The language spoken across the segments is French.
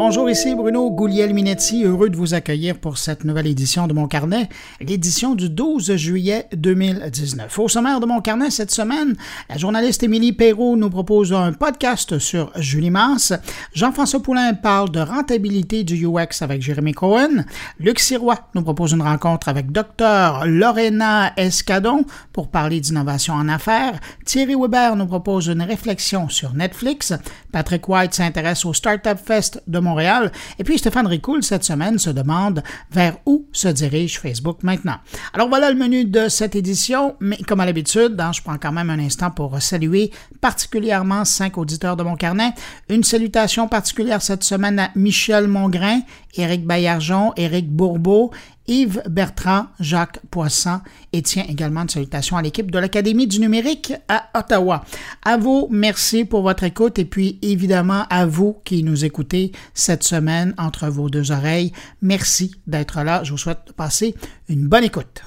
Bonjour, ici Bruno Gouliel-Minetti, heureux de vous accueillir pour cette nouvelle édition de mon carnet, l'édition du 12 juillet 2019. Au sommaire de mon carnet cette semaine, la journaliste Émilie Perrault nous propose un podcast sur Julie Mars. Jean-François Poulain parle de rentabilité du UX avec Jérémy Cohen. Luc Sirois nous propose une rencontre avec Dr Lorena Escadon pour parler d'innovation en affaires. Thierry Weber nous propose une réflexion sur Netflix. Patrick White s'intéresse au Startup Fest de Et puis Stéphane Ricoul, cette semaine, se demande vers où se dirige Facebook maintenant. Alors voilà le menu de cette édition, mais comme à l'habitude, hein, je prends quand même un instant pour saluer particulièrement cinq auditeurs de mon carnet. Une salutation particulière cette semaine à Michel Mongrain, Éric Baillargeon, Éric Bourbeau Yves Bertrand, Jacques Poisson et tient également une salutation à l'équipe de l'Académie du numérique à Ottawa. À vous, merci pour votre écoute et puis évidemment à vous qui nous écoutez cette semaine entre vos deux oreilles. Merci d'être là. Je vous souhaite de passer une bonne écoute.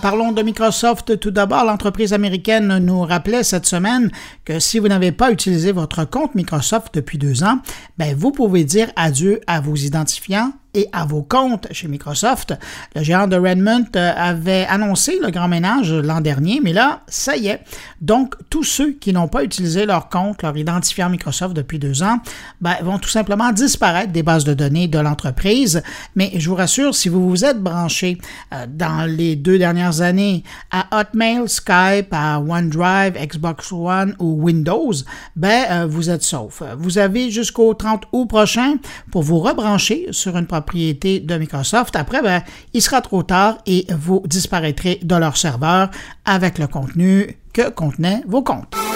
Parlons de Microsoft tout d'abord. L'entreprise américaine nous rappelait cette semaine que si vous n'avez pas utilisé votre compte Microsoft depuis deux ans, ben vous pouvez dire adieu à vos identifiants et à vos comptes chez Microsoft. Le géant de Redmond euh, avait annoncé le grand ménage l'an dernier, mais là, ça y est. Donc, tous ceux qui n'ont pas utilisé leur compte, leur identifiant Microsoft depuis deux ans, ben, vont tout simplement disparaître des bases de données de l'entreprise. Mais je vous rassure, si vous vous êtes branché euh, dans les deux dernières années à Hotmail, Skype, à OneDrive, Xbox One ou Windows, ben, euh, vous êtes sauf. Vous avez jusqu'au 30 août prochain pour vous rebrancher sur une propriété de Microsoft. Après, ben, il sera trop tard et vous disparaîtrez de leur serveur avec le contenu que contenaient vos comptes.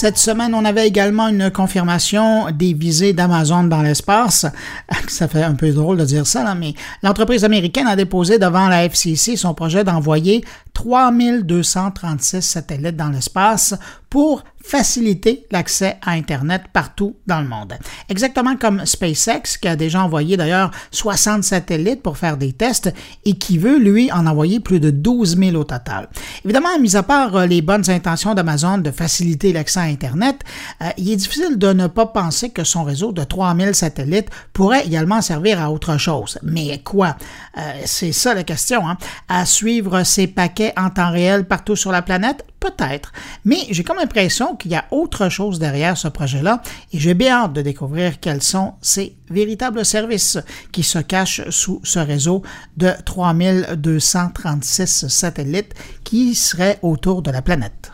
Cette semaine, on avait également une confirmation des visées d'Amazon dans l'espace. Ça fait un peu drôle de dire ça, mais l'entreprise américaine a déposé devant la FCC son projet d'envoyer 3236 satellites dans l'espace pour faciliter l'accès à Internet partout dans le monde. Exactement comme SpaceX, qui a déjà envoyé d'ailleurs 60 satellites pour faire des tests et qui veut, lui, en envoyer plus de 12 000 au total. Évidemment, mis à part euh, les bonnes intentions d'Amazon de faciliter l'accès à Internet, euh, il est difficile de ne pas penser que son réseau de 3000 satellites pourrait également servir à autre chose. Mais quoi? Euh, c'est ça la question. Hein? À suivre ces paquets en temps réel partout sur la planète? Peut-être. Mais j'ai comme l'impression qu'il y a autre chose derrière ce projet-là et j'ai bien hâte de découvrir quels sont ces véritables services qui se cachent sous ce réseau de 3236 satellites qui seraient autour de la planète.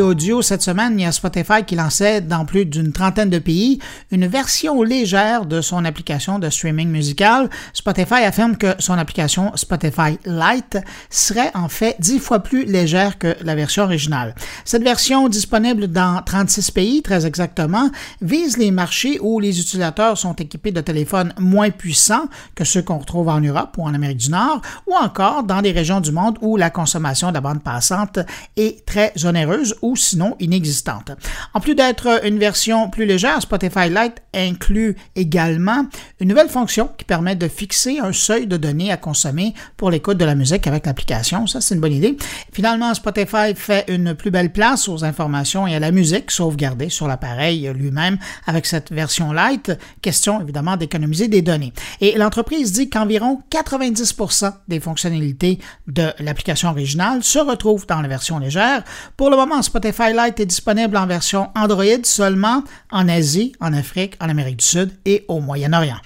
Audio, cette semaine, il y a Spotify qui lançait dans plus d'une trentaine de pays une version légère de son application de streaming musical. Spotify affirme que son application Spotify Lite serait en fait dix fois plus légère que la version originale. Cette version, disponible dans 36 pays très exactement, vise les marchés où les utilisateurs sont équipés de téléphones moins puissants que ceux qu'on retrouve en Europe ou en Amérique du Nord, ou encore dans des régions du monde où la consommation de la bande passante est très onéreuse ou sinon inexistante. En plus d'être une version plus légère, Spotify Lite inclut également une nouvelle fonction qui permet de fixer un seuil de données à consommer pour l'écoute de la musique avec l'application. Ça, c'est une bonne idée. Finalement, Spotify fait une plus belle place aux informations et à la musique sauvegardée sur l'appareil lui-même avec cette version Lite. Question évidemment d'économiser des données. Et l'entreprise dit qu'environ 90% des fonctionnalités de l'application originale se retrouvent dans la version légère. Pour le moment, Spotify Lite est disponible en version Android seulement en Asie, en Afrique, en Amérique du Sud et au Moyen-Orient.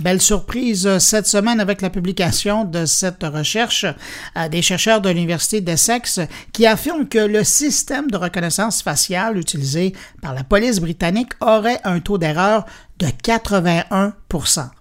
Belle surprise euh, cette semaine avec la publication de cette recherche euh, des chercheurs de l'Université d'Essex qui affirment que le système de reconnaissance faciale utilisé par la police britannique aurait un taux d'erreur de 81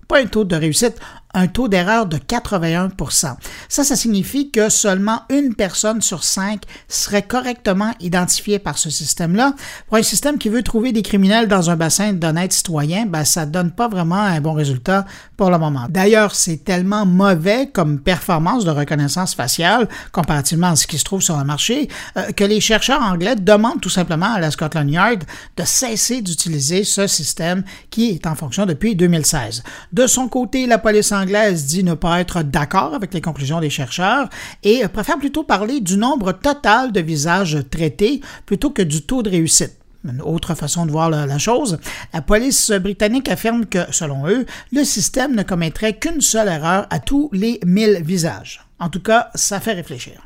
Pas un taux de réussite, un taux d'erreur de 81% Ça, ça signifie que seulement une personne sur cinq serait correctement identifiée par ce système-là. Pour un système qui veut trouver des criminels dans un bassin d'honnêtes citoyens, ben, ça donne pas vraiment un bon résultat pour le moment. D'ailleurs, c'est tellement mauvais comme performance de reconnaissance faciale comparativement à ce qui se trouve sur le marché euh, que les chercheurs anglais demandent tout simplement à la Scotland Yard de cesser d'utiliser ce système qui est en fonction depuis 2016. De son côté, la police anglaise dit ne pas être d'accord avec les conclusions des chercheurs et préfère plutôt parler du nombre total de visages traités plutôt que du taux de réussite. Une autre façon de voir la, chose. La police britannique affirme que, selon eux, le système ne commettrait qu'une seule erreur à tous les 1000 visages. En tout cas, ça fait réfléchir.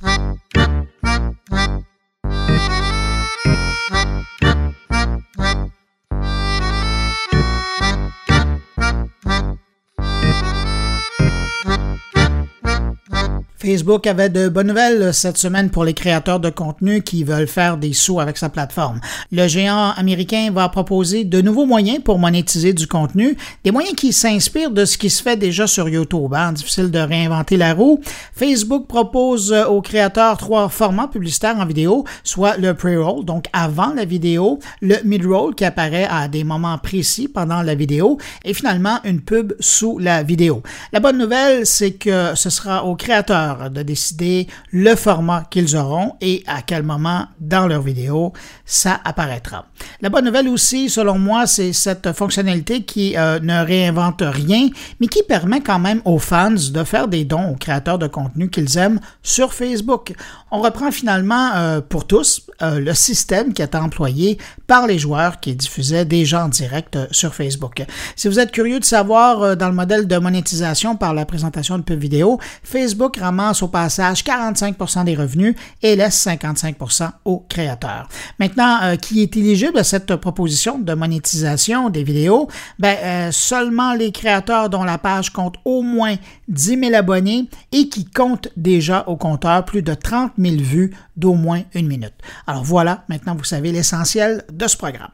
Facebook avait de bonnes nouvelles cette semaine pour les créateurs de contenu qui veulent faire des sous avec sa plateforme. Le géant américain va proposer de nouveaux moyens pour monétiser du contenu, des moyens qui s'inspirent de ce qui se fait déjà sur YouTube. Hein. Difficile de réinventer la roue. Facebook propose aux créateurs trois formats publicitaires en vidéo, soit le pre-roll, donc avant la vidéo, le mid-roll qui apparaît à des moments précis pendant la vidéo, et finalement une pub sous la vidéo. La bonne nouvelle, c'est que ce sera aux créateurs de décider le format qu'ils auront et à quel moment dans leur vidéo ça apparaîtra. La bonne nouvelle aussi, selon moi, c'est cette fonctionnalité qui euh, ne réinvente rien, mais qui permet quand même aux fans de faire des dons aux créateurs de contenu qu'ils aiment sur Facebook. On reprend finalement euh, pour tous euh, le système qui est employé par les joueurs qui diffusaient déjà en direct sur Facebook. Si vous êtes curieux de savoir dans le modèle de monétisation par la présentation de pub vidéo, Facebook ramasse au passage 45% des revenus et laisse 55% aux créateurs. Maintenant, euh, qui est éligible à cette proposition de monétisation des vidéos? Ben, euh, seulement les créateurs dont la page compte au moins 10 000 abonnés et qui comptent déjà au compteur plus de 30 000 vues d'au moins une minute. Alors voilà, maintenant vous savez l'essentiel de ce programme.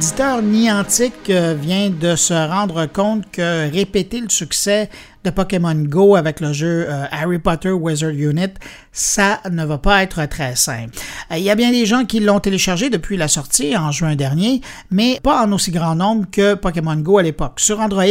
L'éditeur Niantic euh, vient de se rendre compte que répéter le succès de Pokémon Go avec le jeu euh, Harry Potter Wizard Unit, ça ne va pas être très simple. Euh, il y a bien des gens qui l'ont téléchargé depuis la sortie en juin dernier, mais pas en aussi grand nombre que Pokémon Go à l'époque. Sur Android,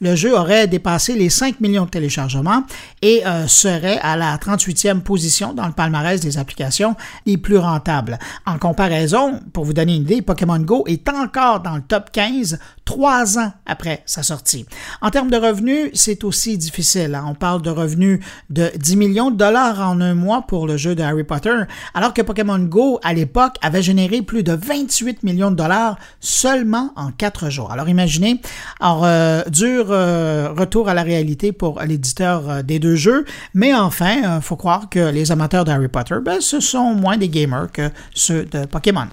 le jeu aurait dépassé les 5 millions de téléchargements et euh, serait à la 38e position dans le palmarès des applications les plus rentables. En comparaison, pour vous donner une idée, Pokémon Go est encore dans le top 15 trois ans après sa sortie. En termes de revenus, c'est aussi difficile. Hein. On parle de revenus de 10 millions de dollars en un mois pour le jeu de Harry Potter, alors que Pokémon Go, à l'époque, avait généré plus de 28 millions de dollars seulement en quatre jours. Alors imaginez, alors, euh, dur euh, retour à la réalité pour l'éditeur euh, des deux jeux, mais enfin, il faut croire que les amateurs de Harry Potter, ben, ce sont moins des gamers que ceux de Pokémon.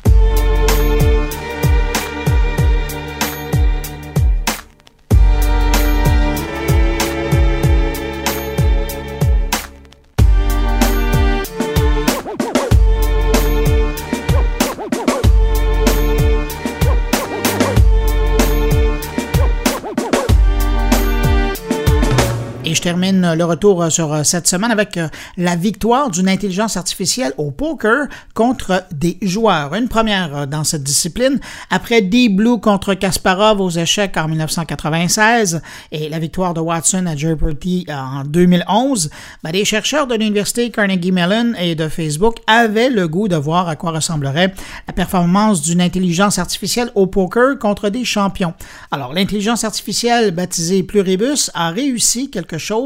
Termine le retour sur cette semaine avec la victoire d'une intelligence artificielle au poker contre des joueurs. Une première dans cette discipline. Après Deep Blue contre Kasparov aux échecs en 1996 et la victoire de Watson à Jeopardy en 2011, ben, les chercheurs de l'Université Carnegie Mellon et de Facebook avaient le goût de voir à quoi ressemblerait la performance d'une intelligence artificielle au poker contre des champions. Alors, l'intelligence artificielle baptisée Pluribus a réussi quelque chose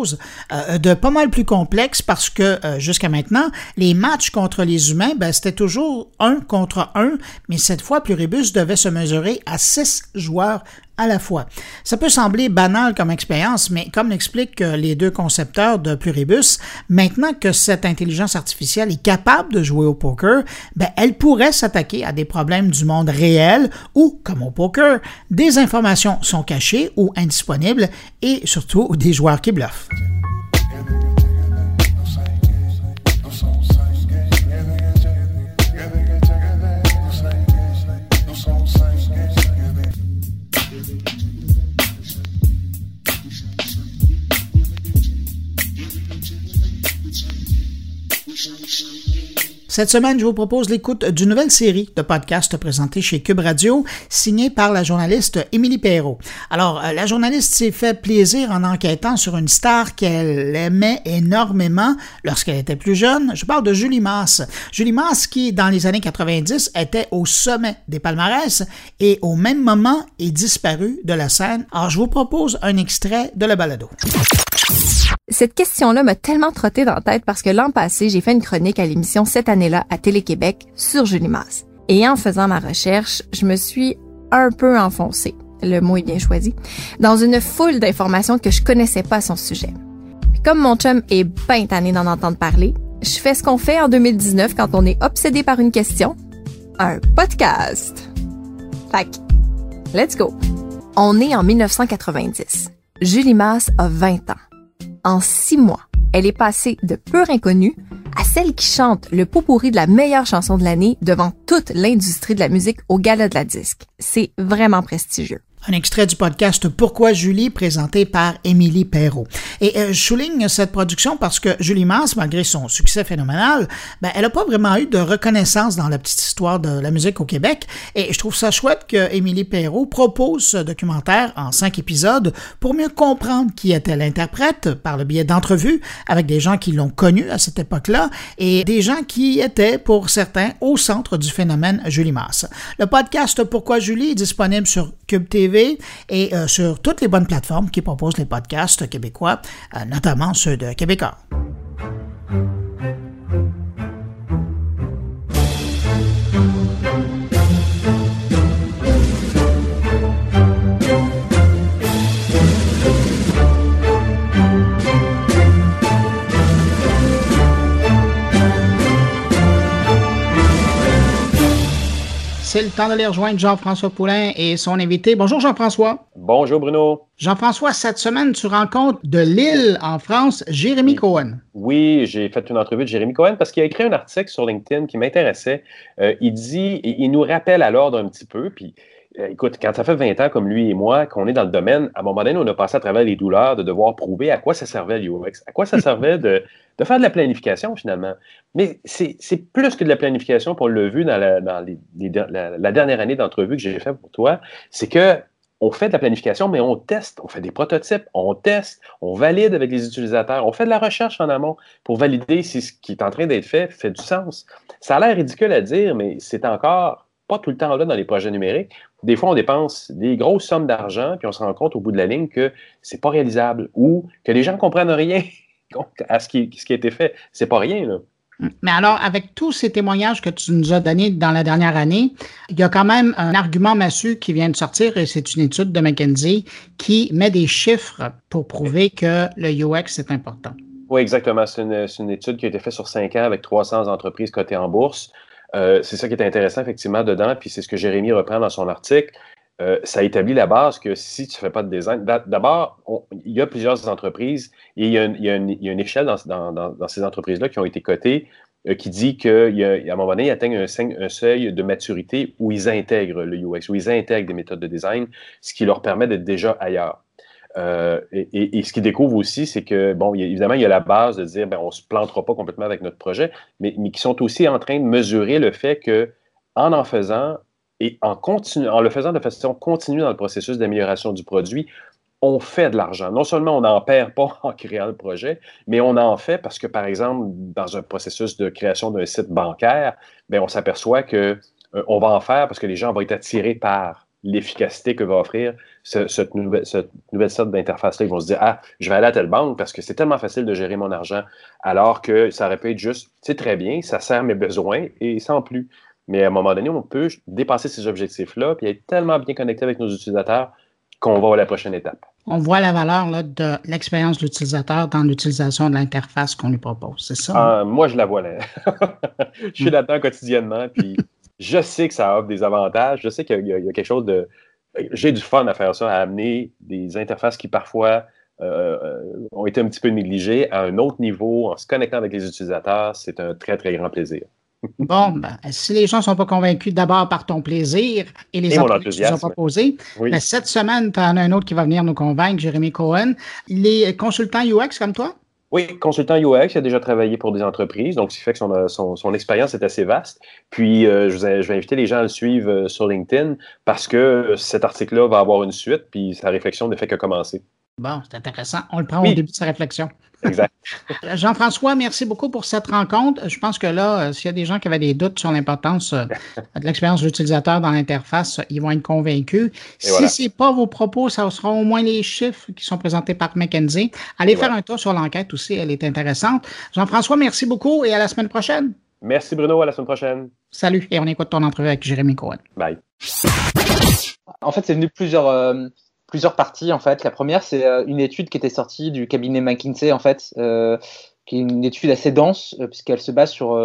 euh, de pas mal plus complexe parce que euh, jusqu'à maintenant, les matchs contre les humains, ben, c'était toujours un contre un, mais cette fois, Pluribus devait se mesurer à six joueurs à la fois. Ça peut sembler banal comme expérience, mais comme l'expliquent euh, les deux concepteurs de Pluribus, maintenant que cette intelligence artificielle est capable de jouer au poker, ben, elle pourrait s'attaquer à des problèmes du monde réel où, comme au poker, des informations sont cachées ou indisponibles et surtout des joueurs qui bluffent. Cette semaine, je vous propose l'écoute d'une nouvelle série de podcasts présentés chez Cube Radio, signée par la journaliste Émilie Perrault. Alors, euh, la journaliste s'est fait plaisir en enquêtant sur une star qu'elle aimait énormément lorsqu'elle était plus jeune. Je parle de Julie Masse. Julie Masse qui, dans les années 90, était au sommet des palmarès et au même moment est disparue de la scène. Alors, je vous propose un extrait de la balado. Cette question-là m'a tellement trotté dans la tête parce que l'an passé, j'ai fait une chronique à l'émission cette année-là à Télé-Québec sur Julie Masse. Et en faisant ma recherche, je me suis un peu enfoncée, le mot est bien choisi, dans une foule d'informations que je connaissais pas à son sujet. comme mon chum est bien tanné d'en entendre parler, je fais ce qu'on fait en 2019 quand on est obsédé par une question, un podcast. Fait let's go. On est en 1990. Julie Masse a 20 ans en six mois. Elle est passée de pure inconnue à celle qui chante le pot pourri de la meilleure chanson de l'année devant toute l'industrie de la musique au gala de la disque. C'est vraiment prestigieux un extrait du podcast Pourquoi Julie, présenté par Émilie Perrault. Et euh, je souligne cette production parce que Julie Mars, malgré son succès phénoménal, ben, elle n'a pas vraiment eu de reconnaissance dans la petite histoire de la musique au Québec. Et je trouve ça chouette que Émilie Perrault propose ce documentaire en cinq épisodes pour mieux comprendre qui était l'interprète par le biais d'entrevues avec des gens qui l'ont connue à cette époque-là et des gens qui étaient, pour certains, au centre du phénomène Julie Mars. Le podcast Pourquoi Julie est disponible sur Cube TV et euh, sur toutes les bonnes plateformes qui proposent les podcasts québécois, euh, notamment ceux de Québécois. C'est le temps d'aller rejoindre Jean-François Poulain et son invité. Bonjour Jean-François. Bonjour Bruno. Jean-François, cette semaine, tu rencontres de Lille, en France, Jérémy Cohen. Oui, j'ai fait une entrevue de Jérémy Cohen parce qu'il a écrit un article sur LinkedIn qui m'intéressait. Euh, il dit, il nous rappelle à l'ordre un petit peu, puis écoute, quand ça fait 20 ans comme lui et moi qu'on est dans le domaine, à un moment donné, on a passé à travers les douleurs de devoir prouver à quoi ça servait l'UX, à quoi ça servait de, de faire de la planification finalement. Mais c'est plus que de la planification, pour on l'a vu dans, la, la, dernière année d'entrevue que j'ai fait pour toi, c'est que on fait de la planification, mais on teste, on fait des prototypes, on teste, on valide avec les utilisateurs, on fait de la recherche en amont pour valider si ce qui est en train d'être fait fait du sens. Ça a l'air ridicule à dire, mais c'est encore pas tout le temps là dans les projets numériques. Des fois, on dépense des grosses sommes d'argent, puis on se rend compte au bout de la ligne que c'est pas réalisable ou que les gens ne comprennent rien à ce qui, ce qui a été fait. C'est pas rien, là. Mais alors, avec tous ces témoignages que tu nous as donnés dans la dernière année, il y a quand même un argument massu qui vient de sortir, et c'est une étude de McKinsey qui met des chiffres pour prouver que le UX est important. Oui, exactement. C'est une, une, étude qui a été faite sur cinq ans avec 300 entreprises cotées en bourse. Euh, c'est ça qui est intéressant, effectivement, dedans, puis c'est ce que Jérémy reprend dans son article. Euh, ça établit la base que si tu ne fais pas de design, d'abord, il y a plusieurs entreprises et il y a une, échelle dans, ces entreprises-là qui ont été cotées euh, qui dit qu'à un moment donné, ils atteignent un, seuil de maturité où ils intègrent le UX, où ils intègrent des méthodes de design, ce qui leur permet d'être déjà ailleurs. Et, ce qu'ils découvrent aussi, c'est que, bon, évidemment, il y a la base de dire, ben, on ne se plantera pas complètement avec notre projet, mais, mais qui sont aussi en train de mesurer le fait que en en faisant, et en, en le faisant de façon continue dans le processus d'amélioration du produit, on fait de l'argent. Non seulement on n'en perd pas en créant le projet, mais on en fait parce que, par exemple, dans un processus de création d'un site bancaire, bien, on s'aperçoit qu'on euh, va en faire parce que les gens vont être attirés par l'efficacité que va offrir cette, nouvelle, cette nouvelle sorte d'interface-là. Ils vont se dire Ah, je vais aller à telle banque parce que c'est tellement facile de gérer mon argent, alors que ça aurait pu être juste, c'est très bien, ça sert mes besoins et sans plus. Mais à un moment donné, on peut dépasser ces objectifs-là et être tellement bien connecté avec nos utilisateurs qu'on va à la prochaine étape. On voit la valeur de l'expérience de l'utilisateur dans l'utilisation de l'interface qu'on lui propose, c'est ça? Ah, moi, je la vois là. je suis là-dedans quotidiennement, puis je sais que ça offre des avantages. Je sais qu'il y, a quelque chose de. J'ai du fun à faire ça, à amener des interfaces qui parfois euh, euh, ont été un petit peu négligées à un autre niveau en se connectant avec les utilisateurs. C'est un très, très grand plaisir. Bon, ben, si les gens ne sont pas convaincus d'abord par ton plaisir et les autres qui sont proposés, ben, cette semaine, tu en as un autre qui va venir nous convaincre, Jérémy Cohen. Il est consultant UX comme toi? Oui, consultant UX, il a déjà travaillé pour des entreprises, donc ce qui fait que son, son, expérience est assez vaste. Puis, euh, je, vais, je, vais, inviter les gens à le suivre euh, sur LinkedIn parce que cet article-là va avoir une suite, puis sa réflexion ne fait que commencer. Bon, c'est intéressant. On le prend au début de sa réflexion. Exact. Jean-François, merci beaucoup pour cette rencontre. Je pense que là, euh, s'il y a des gens qui avaient des doutes sur l'importance euh, de l'expérience de l'utilisateur dans l'interface, ils vont être convaincus. si ce n'est pas vos propos, ça sera au moins les chiffres qui sont présentés par McKenzie. Allez faire un tour sur l'enquête aussi, elle est intéressante. Jean-François, merci beaucoup et à la semaine prochaine. Merci Bruno, à la semaine prochaine. Salut et on écoute ton entrevue avec Jérémy Cohen. Bye. En fait, c'est venu plusieurs. Euh, plusieurs parties en fait. La première, c'est euh, une étude qui était sortie du cabinet McKinsey en fait, euh, qui est une étude assez dense euh, puisqu'elle se base sur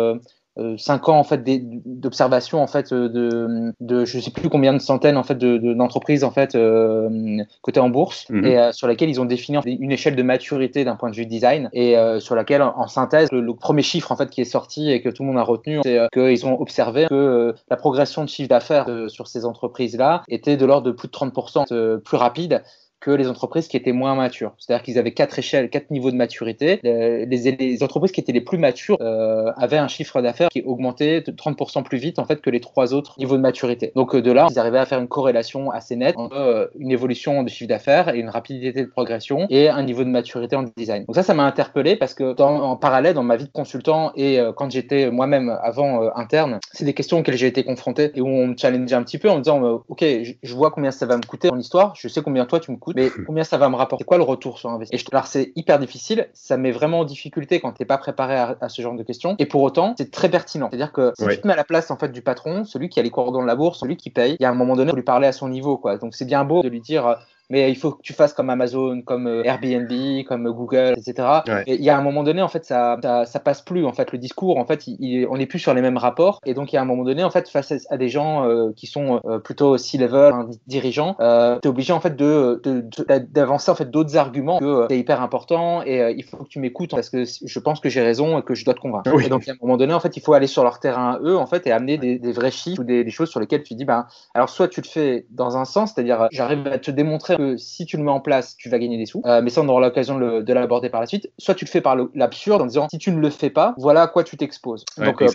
cinq ans en fait d'observation en fait euh, de, de je sais plus combien de centaines en fait d'entreprises de, en fait euh, cotées en bourse mhm. et sur laquelle ils ont défini une échelle de maturité d'un point de vue design et sur laquelle en, synthèse le, premier chiffre en fait qui est sorti et que tout le monde a retenu c'est qu'ils ont observé que la progression de chiffre d'affaires sur ces entreprises là était de l'ordre de plus de 30% plus rapide que les entreprises qui étaient moins matures. C'est-à-dire qu'ils avaient quatre échelles, quatre niveaux de maturité. Les, les, entreprises qui étaient les plus matures euh, avaient un chiffre d'affaires qui augmentait de 30% plus vite en fait que les trois autres niveaux de maturité. Donc euh, de là, ils arrivaient à faire une corrélation assez nette entre euh, une évolution de chiffre d'affaires et une rapidité de progression et un niveau de maturité en design. Donc ça, ça m'a interpellé parce que en parallèle, dans ma vie de consultant et euh, quand j'étais moi-même avant interne, c'est des questions auxquelles j'ai été confronté et où on me challengeait un petit peu en me disant, ok, je vois combien ça va me coûter en histoire, je sais combien toi tu me coûtes mais combien ça va me rapporter? Quoi le retour sur investissement? Alors c'est hyper difficile, ça met vraiment en difficulté quand tu n'es pas préparé à, ce genre de questions. Et pour autant, c'est très pertinent. C'est-à-dire que si tu te mets à la place en fait du patron, celui qui a les cordons de la bourse, celui qui paye, il y a un moment donné, il faut lui parler à son niveau. Quoi. Donc c'est bien beau de lui dire mais il faut que tu fasses comme Amazon, comme euh, Airbnb, comme Google, etc. Et il y a un moment donné, en fait, ça, ça, passe plus. En fait, le discours, en fait, il, on n'est plus sur les mêmes rapports. Et donc, il y a un moment donné, en fait, face à des gens euh, qui sont euh, plutôt C-level, hein, dirigeants, euh, tu es obligé, en fait, de, d'avancer, en fait, d'autres arguments que c'est hyper important et il faut que tu m'écoutes parce que je pense que j'ai raison et que je dois te convaincre. Et donc, à un moment donné, en fait, il faut aller sur leur terrain eux, en fait, et amener des, des vrais chiffres ou des, des, choses sur lesquelles tu dis, ben, alors, soit tu le fais dans un sens, c'est-à-dire, j'arrive à te démontrer que si tu le mets en place, tu vas gagner des sous. Euh, mais ça, on aura l'occasion de l'aborder par la suite. Soit tu le fais par l'absurde en disant si tu ne le fais pas, voilà à quoi tu t'exposes. Donc, euh,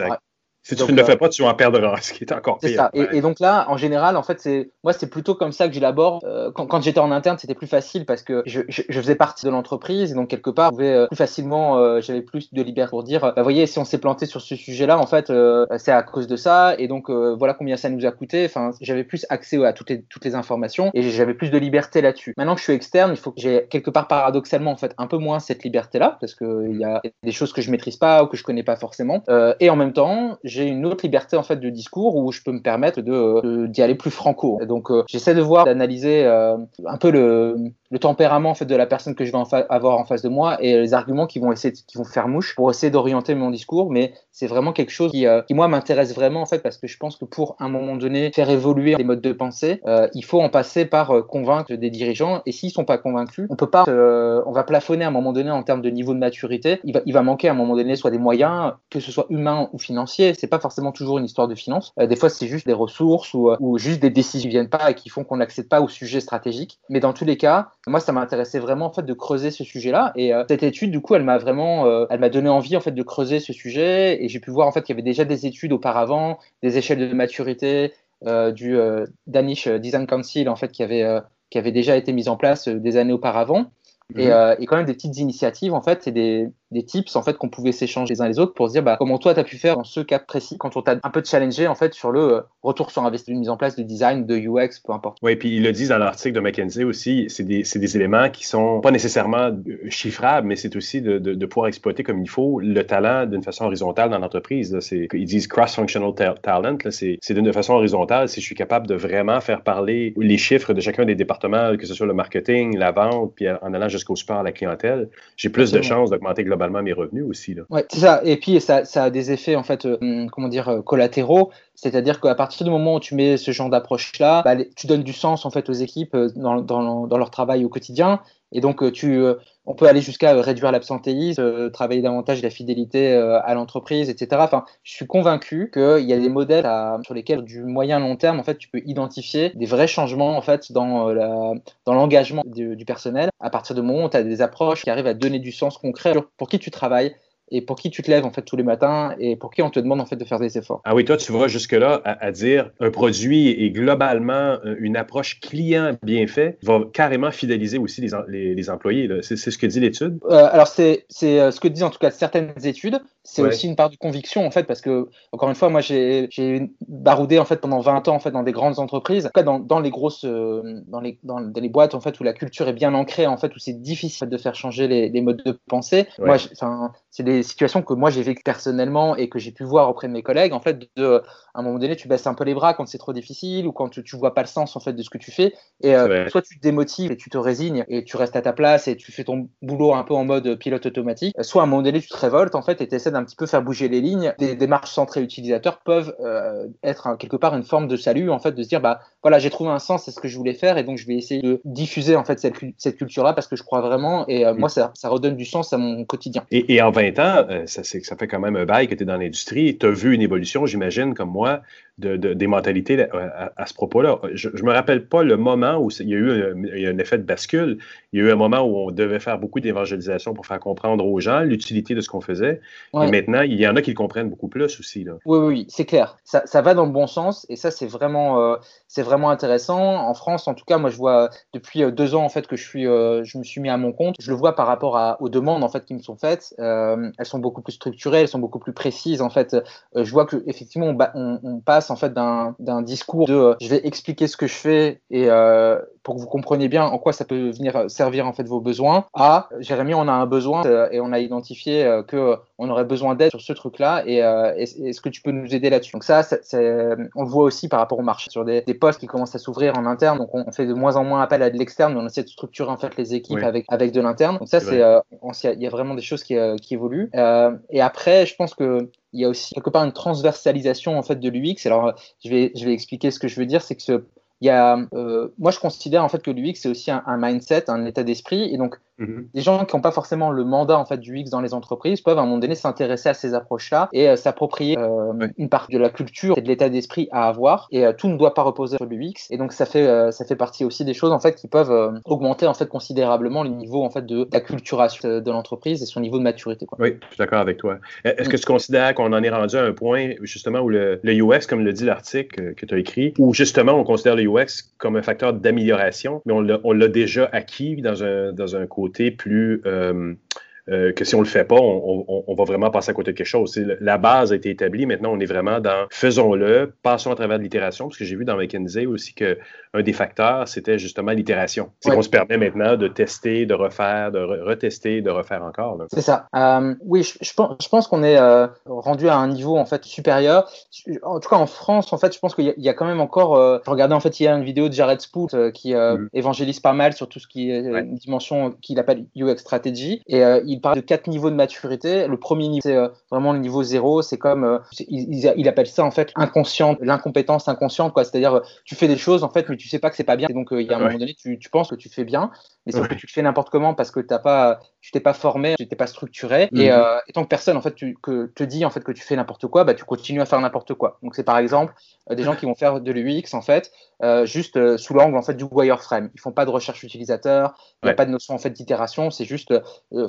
si tu ne le fais pas, tu en perdras, ce qui est encore pire. Ça. Et, et, donc là, en général, en fait, c'est moi, c'est plutôt comme ça que j'élabore. Euh, quand, quand j'étais en interne, c'était plus facile parce que je, je, je faisais partie de l'entreprise et donc quelque part, euh, plus facilement, euh, j'avais plus de liberté pour dire, bah, voyez, si on s'est planté sur ce sujet-là, en fait, euh, c'est à cause de ça et donc voilà combien ça nous a coûté. Enfin, j'avais plus accès à toutes les toutes les informations et j'avais plus de liberté là-dessus. Maintenant que je suis externe, il faut que j'ai quelque part paradoxalement en fait un peu moins cette liberté-là parce que il y a des choses que je maîtrise pas ou que je connais pas forcément. et en même temps, j'ai une autre liberté en fait de discours où je peux me permettre de d'y aller plus franco. Donc euh, j'essaie de voir, d'analyser euh, un peu le, tempérament en fait de la personne que je vais avoir en face de moi et les arguments qui vont essayer qui vont faire mouche pour essayer d'orienter mon discours. Mais c'est vraiment quelque chose qui, euh, qui moi m'intéresse vraiment en fait parce que je pense que pour un moment donné faire évoluer les modes de pensée euh, il faut en passer par euh, convaincre des dirigeants. Et s'ils sont pas convaincus on peut pas on va plafonner à un moment donné en termes de niveau de maturité. Il va, il va manquer à un moment donné soit des moyens que ce soit humains ou financiers c'est pas forcément toujours une histoire de finance. des fois, c'est juste des ressources ou, ou, juste des décisions qui viennent pas et qui font qu'on n'accède pas au sujet stratégique. Mais dans tous les cas, moi, ça m'intéressait vraiment en fait de creuser ce sujet-là. Et cette étude, du coup, elle m'a vraiment, elle m'a donné envie en fait de creuser ce sujet. Et j'ai pu voir en fait qu'il y avait déjà des études auparavant, des échelles de maturité, du Danish Design Council en fait qui avait qui avait déjà été mise en place des années auparavant. Et, mhm. euh, et, quand même des petites initiatives en fait, c'est des, des tips en fait qu'on pouvait s'échanger les uns les autres pour se dire bah, comment toi tu as pu faire dans ce cas précis quand on t'a un peu challengé en fait sur le euh, retour sur investissement, mise en place de design, de UX, peu importe. Oui, puis ils le disent dans l'article de McKinsey aussi, c'est des, des, éléments qui sont pas nécessairement euh, chiffrables, mais c'est aussi de, de, de, pouvoir exploiter comme il faut le talent d'une façon horizontale dans l'entreprise. Ils disent cross-functional talent, c'est d'une façon horizontale si je suis capable de vraiment faire parler les chiffres de chacun des départements, que ce soit le marketing, la vente, puis en allant jusqu'au support à la clientèle, j'ai plus de chances d'augmenter globalement mes revenus aussi. C'est ça. Et puis, ça, a des effets, en fait, euh, comment dire, euh, collatéraux. C'est-à-dire qu'à partir du moment où tu mets ce genre d'approche-là, bah, tu donnes du sens, en fait, aux équipes euh, dans, dans, dans leur travail au quotidien. Et donc, tu, on peut aller jusqu'à réduire l'absentéisme, travailler davantage la fidélité à l'entreprise, etc. Je suis convaincu qu'il y a des modèles sur lesquels, du moyen long terme, en fait, tu peux identifier des vrais changements en dans l'engagement du, du personnel. À partir du moment où tu as des approches qui arrivent à donner du sens concret pour qui tu travailles, et pour qui tu te lèves en fait tous les matins et pour qui on te demande en fait de faire des efforts. Ah oui, toi tu vas jusque là à, dire un produit et globalement euh, une approche client bien fait va carrément fidéliser aussi les, les, employés. C'est ce que dit l'étude. Euh, alors c'est euh, ce que disent en tout cas certaines études. C'est aussi une part de conviction en fait parce que encore une fois moi j'ai baroudé en fait pendant 20 ans en fait dans des grandes entreprises, en tout cas dans, dans les grosses dans les dans, les boîtes en fait où la culture est bien ancrée en fait où c'est difficile de faire changer les, les modes de pensée. Moi enfin c'est des situations que moi j'ai vécues personnellement et que j'ai pu voir auprès de mes collègues. En fait, de, à un moment donné, tu baisses un peu les bras quand c'est trop difficile ou quand tu, tu, vois pas le sens en fait de ce que tu fais. Et euh, soit tu te démotives et tu te résignes et tu restes à ta place et tu fais ton boulot un peu en mode pilote automatique. Soit à un moment donné, tu te révoltes en fait et tu essaies d'un petit peu faire bouger les lignes. Des démarches centrées utilisateurs peuvent euh, être quelque part une forme de salut en fait, de se dire bah voilà, j'ai trouvé un sens, c'est ce que je voulais faire et donc je vais essayer de diffuser en fait cette, cette culture-là parce que je crois vraiment et euh, mm. moi ça, ça redonne du sens à mon quotidien. Et, et en 20 ans, ça, ça fait quand même un bail que tu es dans l'industrie. Tu as vu une évolution, j'imagine, comme moi, de, des mentalités à, ce propos-là. Je ne me rappelle pas le moment où il y a eu un, effet de bascule. Il y a eu un moment où on devait faire beaucoup d'évangélisation pour faire comprendre aux gens l'utilité de ce qu'on faisait. Et maintenant, il y en a qui le comprennent beaucoup plus aussi. Là. Oui, oui, c'est clair. Ça, ça, va dans le bon sens et ça, c'est vraiment, euh, c'est vraiment intéressant. En France, en tout cas, moi, je vois depuis euh, deux ans en fait que je suis, euh, je me suis mis à mon compte. Je le vois par rapport à, aux demandes en fait qui me sont faites. elles sont beaucoup plus structurées, elles sont beaucoup plus précises. En fait, je vois que effectivement, on, on, on passe en fait d'un discours de euh, je vais expliquer ce que je fais et euh, pour que vous compreniez bien en quoi ça peut venir servir en fait vos besoins à Jérémy on a un besoin euh, et on a identifié que on aurait besoin d'aide sur ce truc là et est-ce que tu peux nous aider là-dessus. Donc ça on le voit aussi par rapport au marché sur des, postes qui commencent à s'ouvrir en interne. Donc on, fait de moins en moins appel à de l'externe mais on essaie de structurer en fait les équipes avec avec de l'interne. Donc ça c'est il y, a vraiment des choses qui, qui évoluent. Et après je pense que il y a aussi quelque part une transversalisation en fait de l'UX. Alors, je vais, je vais expliquer ce que je veux dire, c'est que ce, il y a, euh, moi, je considère en fait que l'UX c'est aussi un, un, mindset, un état d'esprit, et donc Mhm. Les gens qui n'ont pas forcément le mandat en fait du UX dans les entreprises peuvent à un moment donné s'intéresser à ces approches-là et euh, s'approprier euh, une partie de la culture et de l'état d'esprit à avoir. Et euh, tout ne doit pas reposer sur l'UX. Et donc ça fait ça fait partie aussi des choses en fait qui peuvent augmenter en fait considérablement le niveau en fait de d'acculturation de l'entreprise et son niveau de maturité. Quoi. Oui, je suis d'accord avec toi. Est-ce que tu considères qu'on en est rendu à un point justement où le, le UX, comme le dit l'article que tu as écrit, où justement on considère le UX comme un facteur d'amélioration, mais on l'a déjà acquis dans un, dans un côté plus euh, que si on le fait pas, on, va vraiment passer à côté de quelque chose. La base a été établie. Maintenant, on est vraiment dans faisons-le, passons à travers de l'itération, parce que j'ai vu dans McKinsey aussi qu'un des facteurs, c'était justement l'itération. C'est qu'on se permet maintenant de tester, de refaire, de retester, de refaire encore. C'est ça. Euh, oui, je, pense, je pense qu'on est euh, rendu à un niveau en fait supérieur. En tout cas, en France, en fait, je pense qu'il y, a quand même encore. je regardais en fait hier une vidéo de Jared Spoot qui mm. évangélise pas mal sur tout ce qui est une dimension qu'il appelle UX strategy et il parle de quatre niveaux de maturité. Le premier niveau, c'est euh, vraiment le niveau zéro. C'est comme, euh, il, appelle ça en fait inconscient, l'incompétence inconsciente, quoi. C'est-à-dire, euh, tu fais des choses en fait, mais tu sais pas que c'est pas bien. Et donc, il y a un moment donné, tu, tu, penses que tu fais bien. Mais sauf que tu le fais n'importe comment parce que t'as pas, tu t'es pas formé, tu t'es pas structuré. Et, mhm. euh, et, tant que personne en fait tu, que te dit en fait que tu fais n'importe quoi, bah tu continues à faire n'importe quoi. Donc c'est par exemple euh, des gens qui vont faire de l'UX en fait euh, juste sous l'angle en fait du wireframe. Ils font pas de recherche utilisateur, il n'y a pas de notion en fait d'itération, c'est juste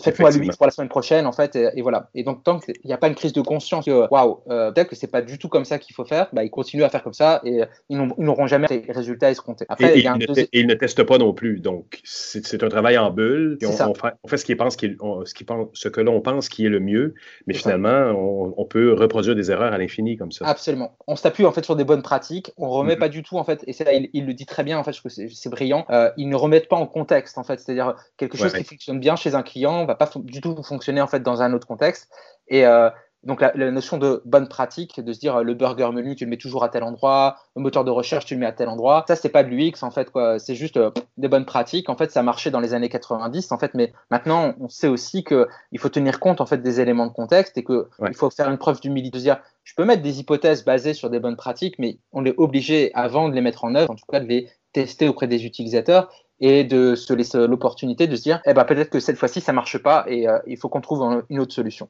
faites-moi l'UX pour la semaine prochaine en fait et, voilà. Et donc tant qu'il n'y a pas une crise de conscience que waouh peut-être que c'est pas du tout comme ça qu'il faut faire, bah ils continuent à faire comme ça et ils n'auront jamais les résultats escomptés. Après, et, ils ne testent pas non plus, donc c'est un travail en bulle. On, on, fait, on, fait, ce, pense ce, qui pense, ce que l'on pense qui est le mieux, mais finalement on, on, peut reproduire des erreurs à l'infini comme ça. Absolument. On s'appuie en fait sur des bonnes pratiques, on remet mm-hmm. pas du tout en fait et il, le dit très bien, en fait, c'est brillant. Euh, ils ne remettent pas en contexte, en fait. C'est-à-dire quelque chose qui fonctionne bien chez un client va pas du tout fonctionner en fait dans un autre contexte. Et euh, donc la, notion de bonne pratique, de se dire le burger menu, tu le mets toujours à tel endroit, le moteur de recherche, tu le mets à tel endroit. Ça, c'est pas de l'UX en fait, quoi. C'est juste euh, des bonnes pratiques. En fait, ça marchait dans les années 90, en fait, mais maintenant, on sait aussi que il faut tenir compte en fait des éléments de contexte et que il faut faire une preuve d'humilité, de se dire je peux mettre des hypothèses basées sur des bonnes pratiques, mais on est obligé avant de les mettre en œuvre, en tout cas de les tester auprès des utilisateurs et de se laisser l'opportunité de se dire eh ben, peut-être que cette fois-ci ça marche pas et euh, il faut qu'on trouve une autre solution.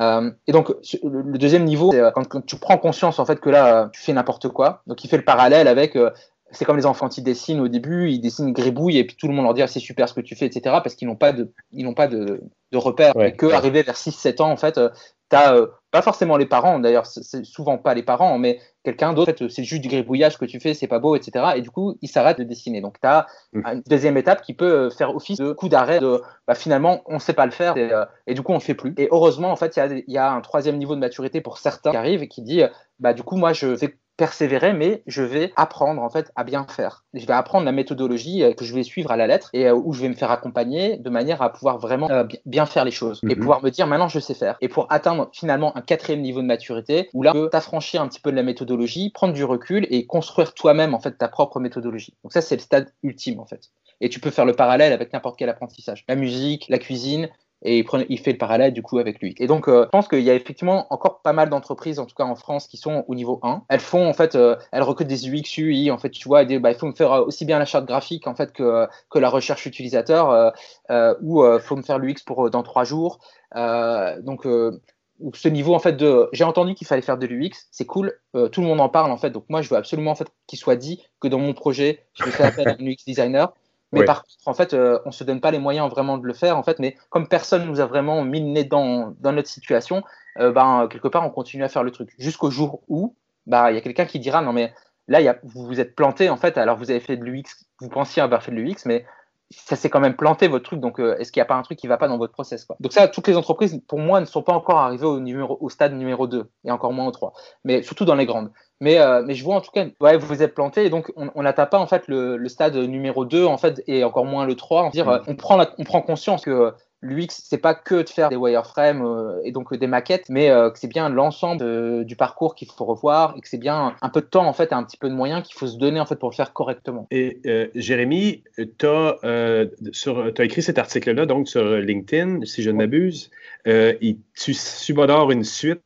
Euh, et donc, le deuxième niveau, c'est euh, quand, tu prends conscience en fait que là, tu fais n'importe quoi. Donc, il fait le parallèle avec. Euh, c'est comme les enfants qui dessinent au début, ils dessinent une gribouille et puis tout le monde leur dit ah, c'est super ce que tu fais, etc. Parce qu'ils n'ont pas de, ils n'ont pas de, de repères. et que arrivé vers 6-7 ans, en fait, tu as pas forcément les parents, d'ailleurs, c'est souvent pas les parents, mais quelqu'un d'autre, en fait, c'est juste du gribouillage que tu fais, c'est pas beau, etc. Et du coup, il s'arrête de dessiner. Donc, tu as mmh. une deuxième étape qui peut euh, faire office de coup d'arrêt de bah, finalement, on sait pas le faire et, euh, et, du coup, on le fait plus. Et heureusement, en fait, il y, y a, un troisième niveau de maturité pour certains qui arrivent et qui dit bah, du coup, moi, je vais persévérer, mais je vais apprendre en fait à bien faire. Je vais apprendre la méthodologie euh, que je vais suivre à la lettre et euh, où je vais me faire accompagner de manière à pouvoir vraiment euh, bien faire les choses et mhm. pouvoir me dire maintenant je sais faire. Et pour atteindre finalement un quatrième niveau de maturité où là tu peux t'affranchir un petit peu de la méthodologie, prendre du recul et construire toi-même en fait ta propre méthodologie. Donc ça c'est le stade ultime en fait. Et tu peux faire le parallèle avec n'importe quel apprentissage. La musique, la cuisine, et il, fait le parallèle du coup avec lui. Et donc, euh, je pense qu'il y a effectivement encore pas mal d'entreprises, en tout cas en France, qui sont au niveau 1. Elles font en fait, euh, elles recrutent des UX, UI, en fait, tu vois, bah, il faut me faire aussi bien la charte graphique en fait que, la recherche utilisateur, euh, ou il faut me faire l'UX pour dans trois jours. donc ce niveau en fait de j'ai entendu qu'il fallait faire de l'UX c'est cool tout le monde en parle en fait donc moi je veux absolument en fait qu'il soit dit que dans mon projet je vais faire appel à un UX designer mais par contre, en fait, euh, on se donne pas les moyens vraiment de le faire, en fait. Mais comme personne nous a vraiment mis le nez dans, notre situation, euh, ben, quelque part, on continue à faire le truc. Jusqu'au jour où, bah, il y a quelqu'un qui dira, non, mais là, vous vous êtes planté, en fait. Alors, vous avez fait de l'UX, vous pensiez avoir fait de l'UX, mais ça s'est quand même planté votre truc. Donc, euh, est-ce qu'il n'y a pas un truc qui va pas dans votre process Donc ça, toutes les entreprises, pour moi, ne sont pas encore arrivées au, au stade numéro 2 et encore moins au 3. Mais surtout dans les grandes. Mais, euh, mais je vois en tout cas, ouais, vous vous êtes planté et donc on n'atteint pas en fait le, le, stade numéro 2 en fait et encore moins le 3. On, dire, mm. on, prend, on prend conscience que l'UX, c'est pas que de faire des wireframes euh, et donc des maquettes, mais euh, que c'est bien l'ensemble du parcours qu'il faut revoir et que c'est bien un peu de temps en fait et un petit peu de moyens qu'il faut se donner en fait pour le faire correctement. Et Jérémy, tu as, as, écrit cet article-là donc sur LinkedIn, si je ne m'abuse, tu subodores une suite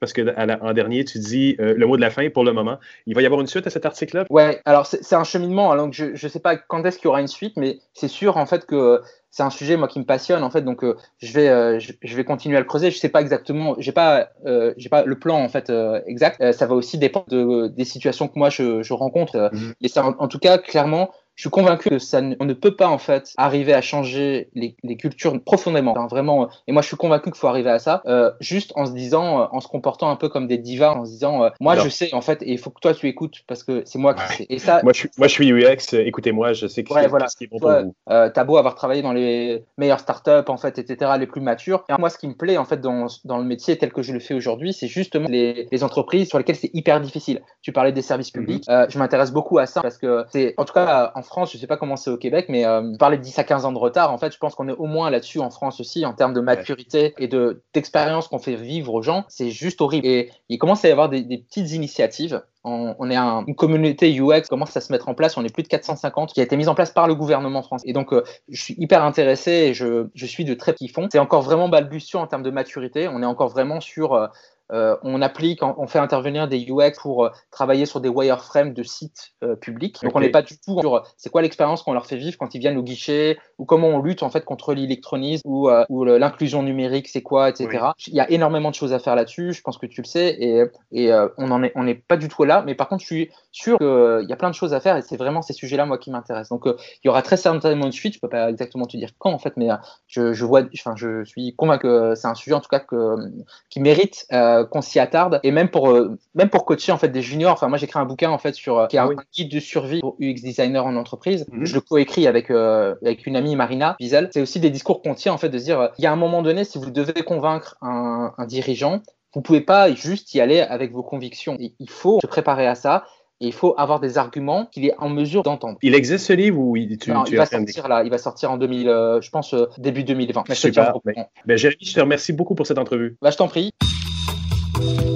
parce que en dernier, tu dis euh, le mot de la fin pour le moment. Il va y avoir une suite à cet article-là? Ouais, alors c'est un cheminement. Alors je ne sais pas quand est-ce qu'il y aura une suite, mais c'est sûr en fait que c'est un sujet moi qui me passionne en fait, donc euh, je vais euh, je, vais continuer à le creuser. Je sais pas exactement, j'ai pas j'ai pas le plan en fait exact. ça va aussi dépendre de, des situations que moi je, je rencontre. Mm-hmm. Mais ça, en, tout cas, clairement, je suis convaincu que ça on ne peut pas en fait arriver à changer les, les cultures profondément. vraiment, et moi je suis convaincu qu'il faut arriver à ça, euh, juste en se disant, euh, en se comportant un peu comme des divas, en se disant, euh, moi je sais en fait, et il faut que toi tu écoutes parce que c'est moi qui sais. Et ça, moi je suis, moi je suis UX. Écoutez-moi, je sais que ouais, voilà. ce qui est bon pour vous. Euh, T'as beau avoir travaillé dans les meilleures startups en fait, etc., les plus matures. Et moi, ce qui me plaît en fait dans, dans le métier tel que je le fais aujourd'hui, c'est justement les, les, entreprises sur lesquelles c'est hyper difficile. Tu parlais des services publics. je m'intéresse beaucoup à ça parce que c'est, en tout cas en France, je sais pas comment c'est au Québec, mais euh, parler de 10 à 15 ans de retard, en fait, je pense qu'on est au moins là-dessus en France aussi, en termes de maturité et de d'expérience qu'on fait vivre aux gens. C'est juste horrible. Et il commence à y avoir des, petites initiatives on, est une communauté UX commence à se mettre en place. On est plus de 450 qui a été mise en place par le gouvernement français. Et donc, euh, je suis hyper intéressé et je, je suis de très petits fonds. C'est encore vraiment balbutiant en termes de maturité. On est encore vraiment sur euh, euh, on applique, on, fait intervenir des UX pour euh, travailler sur des wireframes de sites euh, publics. Donc on n'est pas du tout sur c'est quoi l'expérience qu'on leur fait vivre quand ils viennent au guichet ou comment on lutte en fait contre l'électronisme ou, ou l'inclusion numérique, c'est quoi, etc. Il y a énormément de choses à faire là-dessus. Je pense que tu le sais et, et on en est on n'est pas du tout là. Mais par contre, je suis sûr qu'il y a plein de choses à faire et c'est vraiment ces sujets-là moi qui m'intéressent. Donc il y aura très certainement une suite. Je peux pas exactement te dire quand en fait, mais je, je vois, enfin je suis convaincu que c'est un sujet en tout cas que, qui mérite qu'on s'y attarde et même pour euh, même pour coacher en fait des juniors. Enfin moi j'ai écrit un bouquin en fait sur euh, qui est un, guide de survie pour UX designer en entreprise. Mhm. Je le coécris avec euh, avec une amie Marina Wiesel. C'est aussi des discours qu'on tient en fait de se dire il y a un moment donné si vous devez convaincre un, un dirigeant vous pouvez pas juste y aller avec vos convictions. Il faut se préparer à ça et il faut avoir des arguments qu'il est en mesure d'entendre. Il existe ce livre ou il, tu, il va sortir là, il va sortir en 2000, je pense début 2020. Mais Super. Ben, Jérémy, je te remercie beaucoup pour cette entrevue. Bah, je t'en prie. you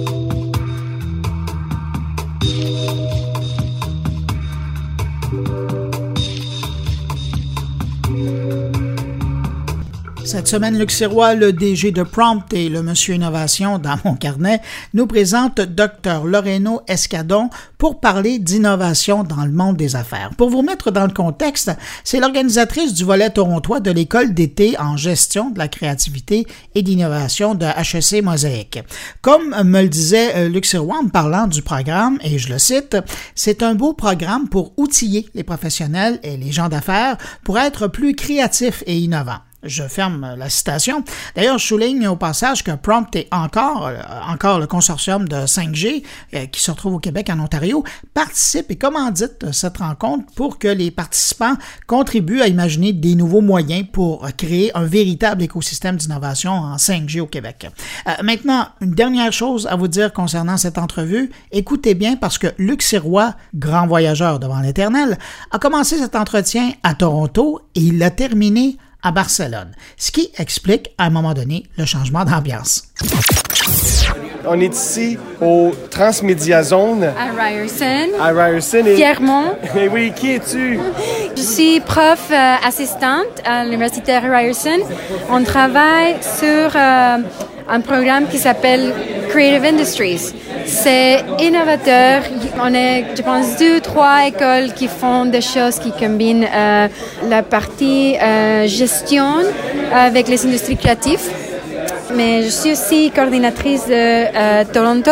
Cette semaine, Luc le DG de Prompt et le Monsieur Innovation dans mon carnet, nous présente Dr Loreno Escadon pour parler d'innovation dans le monde des affaires. Pour vous mettre dans le contexte, c'est l'organisatrice du volet torontois de l'école d'été en gestion de la créativité et d'innovation de HEC Mosaïque. Comme me le disait euh, Luc en parlant du programme, et je le cite, c'est un beau programme pour outiller les professionnels et les gens d'affaires pour être plus créatifs et innovants. Je ferme la citation. D'ailleurs, je souligne au passage que Prompt est encore, euh, encore le consortium de 5G euh, qui se retrouve au Québec en Ontario participe et commandite cette rencontre pour que les participants contribuent à imaginer des nouveaux moyens pour créer un véritable écosystème d'innovation en 5G au Québec. Euh, maintenant, une dernière chose à vous dire concernant cette entrevue. Écoutez bien parce que Luc Sirois, grand voyageur devant l'éternel, a commencé cet entretien à Toronto et il l'a terminé à Barcelone, ce qui explique à un moment donné le changement d'ambiance. On est ici au Transmedia Zone. À Ryerson. À Ryerson. Et... Pierremont. Mais oui, qui es-tu? Je suis prof euh, assistante à l'Université Ryerson. On travaille sur euh, un programme qui s'appelle Creative Industries. C'est innovateur. On est, je pense, deux, trois écoles qui font des choses qui combinent euh, la partie gestion avec les industries créatives. Mais je suis aussi coordinatrice de euh, Toronto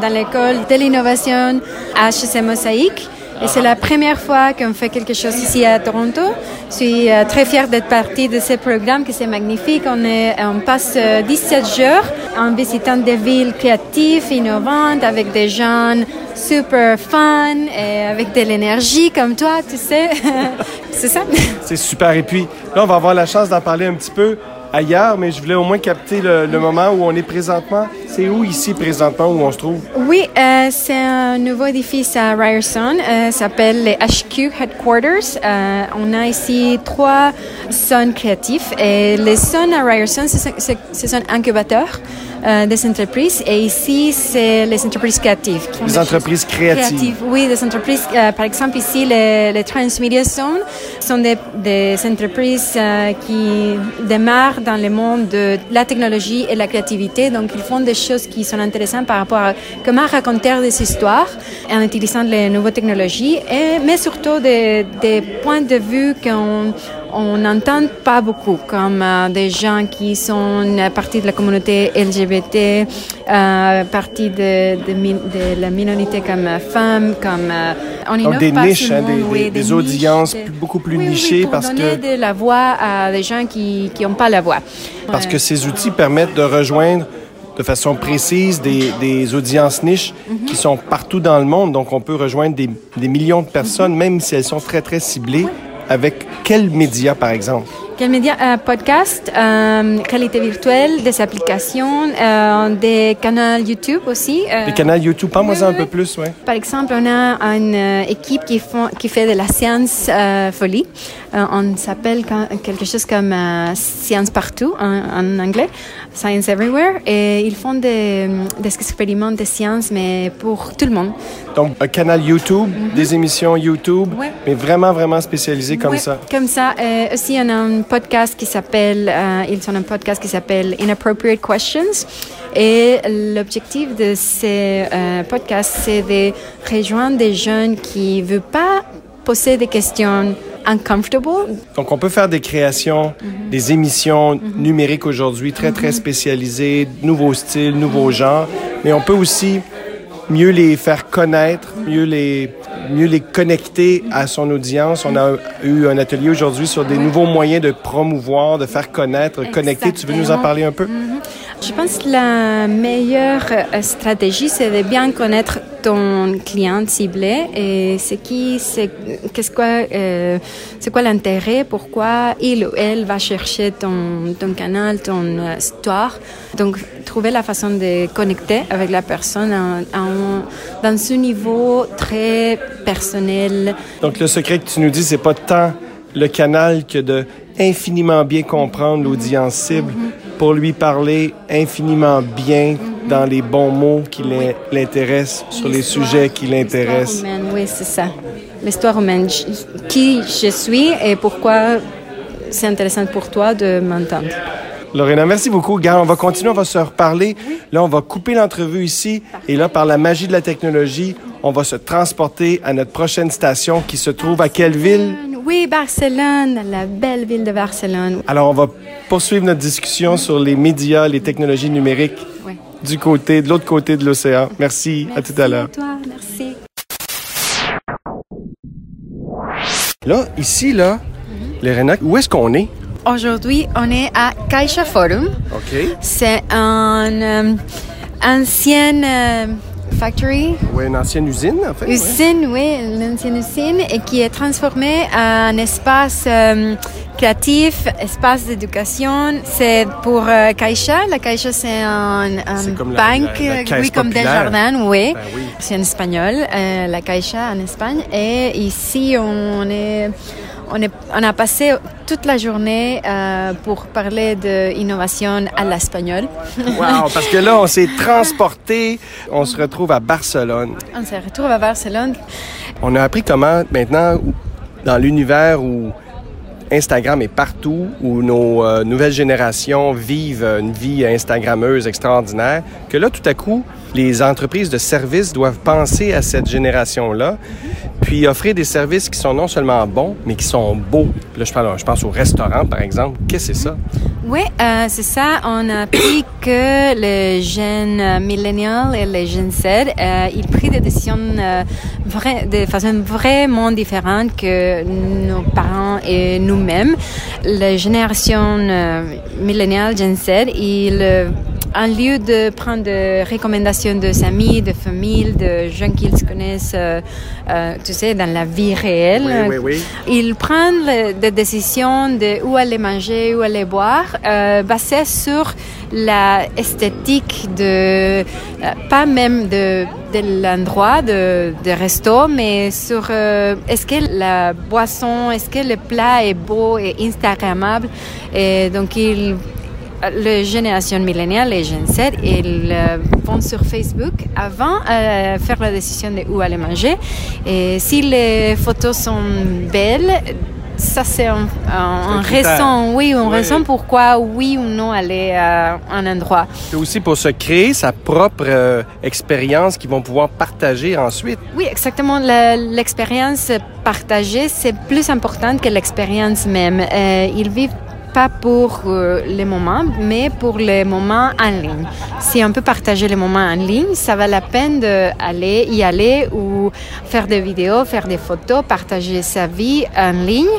dans l'école de l'innovation HEC Mosaic. Et c'est la première fois qu'on fait quelque chose ici à Toronto. Je suis euh, très fière d'être partie de ce programme, que c'est magnifique. On, est, on passe 17 euh, jours en visitant des villes créatives, innovantes, avec des gens super fun et avec de l'énergie comme toi, tu sais. c'est ça. C'est super. Et puis là, on va avoir la chance d'en parler un petit peu ailleurs, mais je voulais au moins capter le, moment où on est présentement. C'est où ici présentement où on se trouve? Oui, euh, c'est un nouveau édifice à Ryerson. Euh, s'appelle les HQ Headquarters. Euh, on a ici trois zones créatifs et les zones à Ryerson, ce sont incubateurs. Euh, des entreprises. Et ici, c'est les entreprises créatives. Les entreprises créatives. Oui, des entreprises. Euh, par exemple, ici, les, les Transmedia Zone sont des, des entreprises euh, qui démarrent dans le monde de la technologie et la créativité. Donc, ils font des choses qui sont intéressantes par rapport à comment raconter des histoires en utilisant les nouvelles technologies, et, mais surtout des, des points de vue qu'on on n'entend pas beaucoup, comme euh, des gens qui sont partie de la communauté LGBT, euh, partie de, de, la minorité comme femmes, comme euh, on Donc des niches, hein, des, des, audiences beaucoup plus nichées pour parce donner que de la voix à des gens qui n'ont pas la voix. Parce que ces outils permettent de rejoindre de façon précise des, des audiences niches mhm. qui sont partout dans le monde. Donc, on peut rejoindre des, des millions de personnes, même si elles sont très, très ciblées. Avec quels médias, par exemple? Quels médias? Euh, podcast, euh, qualité virtuelle, des applications, euh, des canaux YouTube aussi. des canaux YouTube, parle-moi un peu plus, ouais. Par exemple, on a une équipe qui, font, qui fait de la science folie. on s'appelle quelque chose comme Science Partout en, en anglais. Science Everywhere, et ils font des, des, expériments de science, mais pour tout le monde. Donc, un canal YouTube, mhm. des émissions YouTube, mais vraiment, vraiment spécialisées comme ça. Comme ça. aussi, on a une podcast qui s'appelle, euh, ils ont un podcast qui s'appelle Inappropriate Questions. Et l'objectif de ces euh, podcasts, c'est de rejoindre des jeunes qui ne veulent pas poser des questions uncomfortable. Donc, on peut faire des créations, des émissions numériques aujourd'hui très, très spécialisées, nouveaux styles, nouveaux genres, mais on peut aussi mieux les faire connaître, mieux les, mieux les connecter à son audience. On a eu un atelier aujourd'hui sur des nouveaux moyens de promouvoir, de faire connaître, connecter. Tu veux nous en parler un peu? Je pense que la meilleure euh, stratégie, c'est de bien connaître ton client ciblé et c'est qui, c'est qu'est-ce quoi, euh, c'est quoi l'intérêt, pourquoi il ou elle va chercher ton, ton canal, ton euh, histoire. Donc, trouver la façon de connecter avec la personne dans ce niveau très personnel. Donc, le secret que tu nous dis, c'est pas tant le canal que de infiniment bien comprendre l'audience cible pour lui parler infiniment bien dans les bons mots qui l'intéressent, sur les sujets qui l'intéressent. Oui, c'est ça. L'histoire humaine. Qui je suis et pourquoi c'est intéressant pour toi de m'entendre. Lorena, merci beaucoup. Gars, on va continuer, on va se reparler. Là, on va couper l'entrevue ici. Et là, par la magie de la technologie, on va se transporter à notre prochaine station qui se trouve à quelle ville? Oui, Barcelone, la belle ville de Barcelone. Alors, on va poursuivre notre discussion sur les médias, les technologies numériques oui. du côté, de l'autre côté de l'océan. Merci, merci, à tout à l'heure. toi, merci. Là, ici, là, mm -hmm. Lorena, où est-ce qu'on est? Aujourd'hui, on est à Caixa Forum. OK. C'est un euh, ancienne euh, factory. Oui, une ancienne usine, en fait. Usine, oui, oui une ancienne usine et qui est transformée en espace euh, créatif, espace d'éducation. C'est pour euh, Caixa. La Caixa, c'est un, un comme banque, la, la, la oui, comme Desjardins, oui. Ben oui. C'est en espagnol, euh, la Caixa en Espagne. Et ici, on est... On, est, on, a passé toute la journée euh, pour parler d'innovation à l'espagnol. wow, parce que là, on s'est transporté, on se retrouve à Barcelone. On se retrouve à Barcelone. On a appris comment, maintenant, dans l'univers où Instagram est partout, où nos euh, nouvelles générations vivent une vie Instagrammeuse extraordinaire, que là, tout à coup, les entreprises de services doivent penser à cette génération-là, puis offrir des services qui sont non seulement bons, mais qui sont beaux. Là, je, parle, je pense au restaurant, par exemple. Qu'est-ce que c'est ça? Oui, euh, c'est ça. On a appris que les jeunes millennials et les jeunes Z, euh, ils prennent des décisions euh, de façon vraiment différente que nos parents et nous-mêmes. Les générations euh, millennials, Gen Z, ils en lieu de prendre des recommandations de amis, de famille, de gens qu'ils connaissent, euh, euh, tu sais, dans la vie réelle, oui, oui, oui. ils prennent des décisions de où aller manger, où aller boire, euh, basées sur la esthétique de, pas même de, de l'endroit de, de resto, mais sur est-ce que la boisson, est-ce que le plat est beau et instagrammable, et donc ils la génération milléniale, les Gen Z, ils euh, vont sur Facebook avant de euh, faire la décision de où aller manger. Et si les photos sont belles, ça c'est un, un, un raison, oui, une oui. raison pourquoi oui ou non aller à un endroit. C'est aussi pour se créer sa propre euh, expérience qu'ils vont pouvoir partager ensuite. Oui, exactement. L'expérience partagée, c'est plus important que l'expérience même. Euh, ils vivent pas pour euh, les moments, mais pour les moments en ligne. Si on peut partager les moments en ligne, ça va la peine d'aller y aller ou faire des vidéos, faire des photos, partager sa vie en ligne.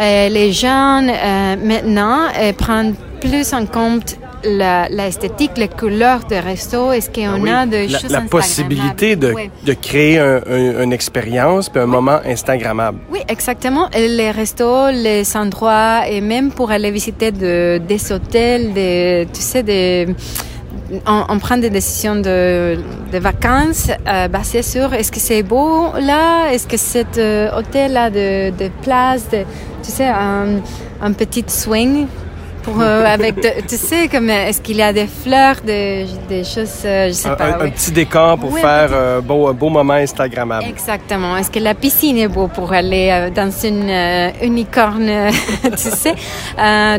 Euh, les jeunes euh, maintenant prennent plus en compte l'esthétique, la, les couleurs de resto, est-ce qu'on ah oui. a de la, choses La possibilité de, oui. de créer un, un, une expérience puis un oui. moment Instagrammable. Oui, exactement. Les restos, les endroits, et même pour aller visiter de, des hôtels, des, tu sais, des on, on, prend des décisions de, de vacances euh, basées sur est-ce que c'est beau là, est-ce que cet euh, hôtel là de, de place, de, tu sais, un, un petit swing? Pour avec tu sais comme est-ce qu'il y a des fleurs, des, des choses, je sais un, pas. un, petit décor pour faire un beau, beau moment Instagrammable. Exactement. Est-ce que la piscine est beau pour aller dans une unicorne, tu sais?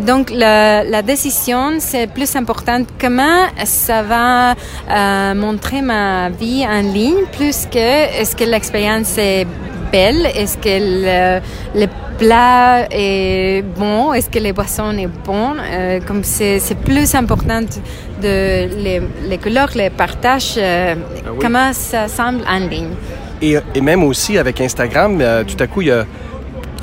donc la, la décision c'est plus importante. Comment ça va montrer ma vie en ligne plus que est-ce que l'expérience est belle, est-ce que le, le, plat est bon, est-ce que les boissons est bon. Euh, comme c'est, c'est plus important de les, les couleurs, les partages, euh, ah oui. comment ça semble en ligne. Et, et même aussi avec Instagram, euh, tout à coup, il y a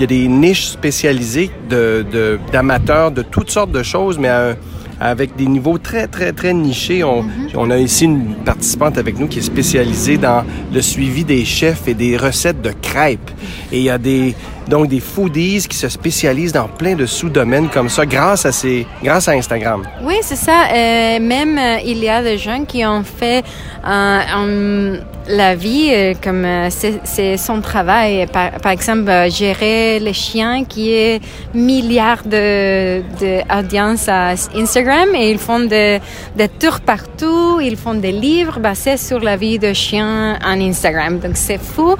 y a des niches spécialisées de, de, d'amateurs de toutes sortes de choses, mais à un, avec des niveaux très, très, très nichés. On, mm-hmm. on, a ici une participante avec nous qui est spécialisée dans le suivi des chefs et des recettes de crêpes. Et il y a des, donc des foodies qui se spécialisent dans plein de sous-domaines comme ça grâce à, ces, grâce à Instagram. Oui, c'est ça. Euh, même euh, il y a des gens qui ont fait euh, la vie comme c'est son travail. Par, exemple, gérer les chiens qui est milliards de, de à Instagram et ils font des, des tours partout, ils font des livres basés sur la vie de chiens en Instagram. Donc c'est fou.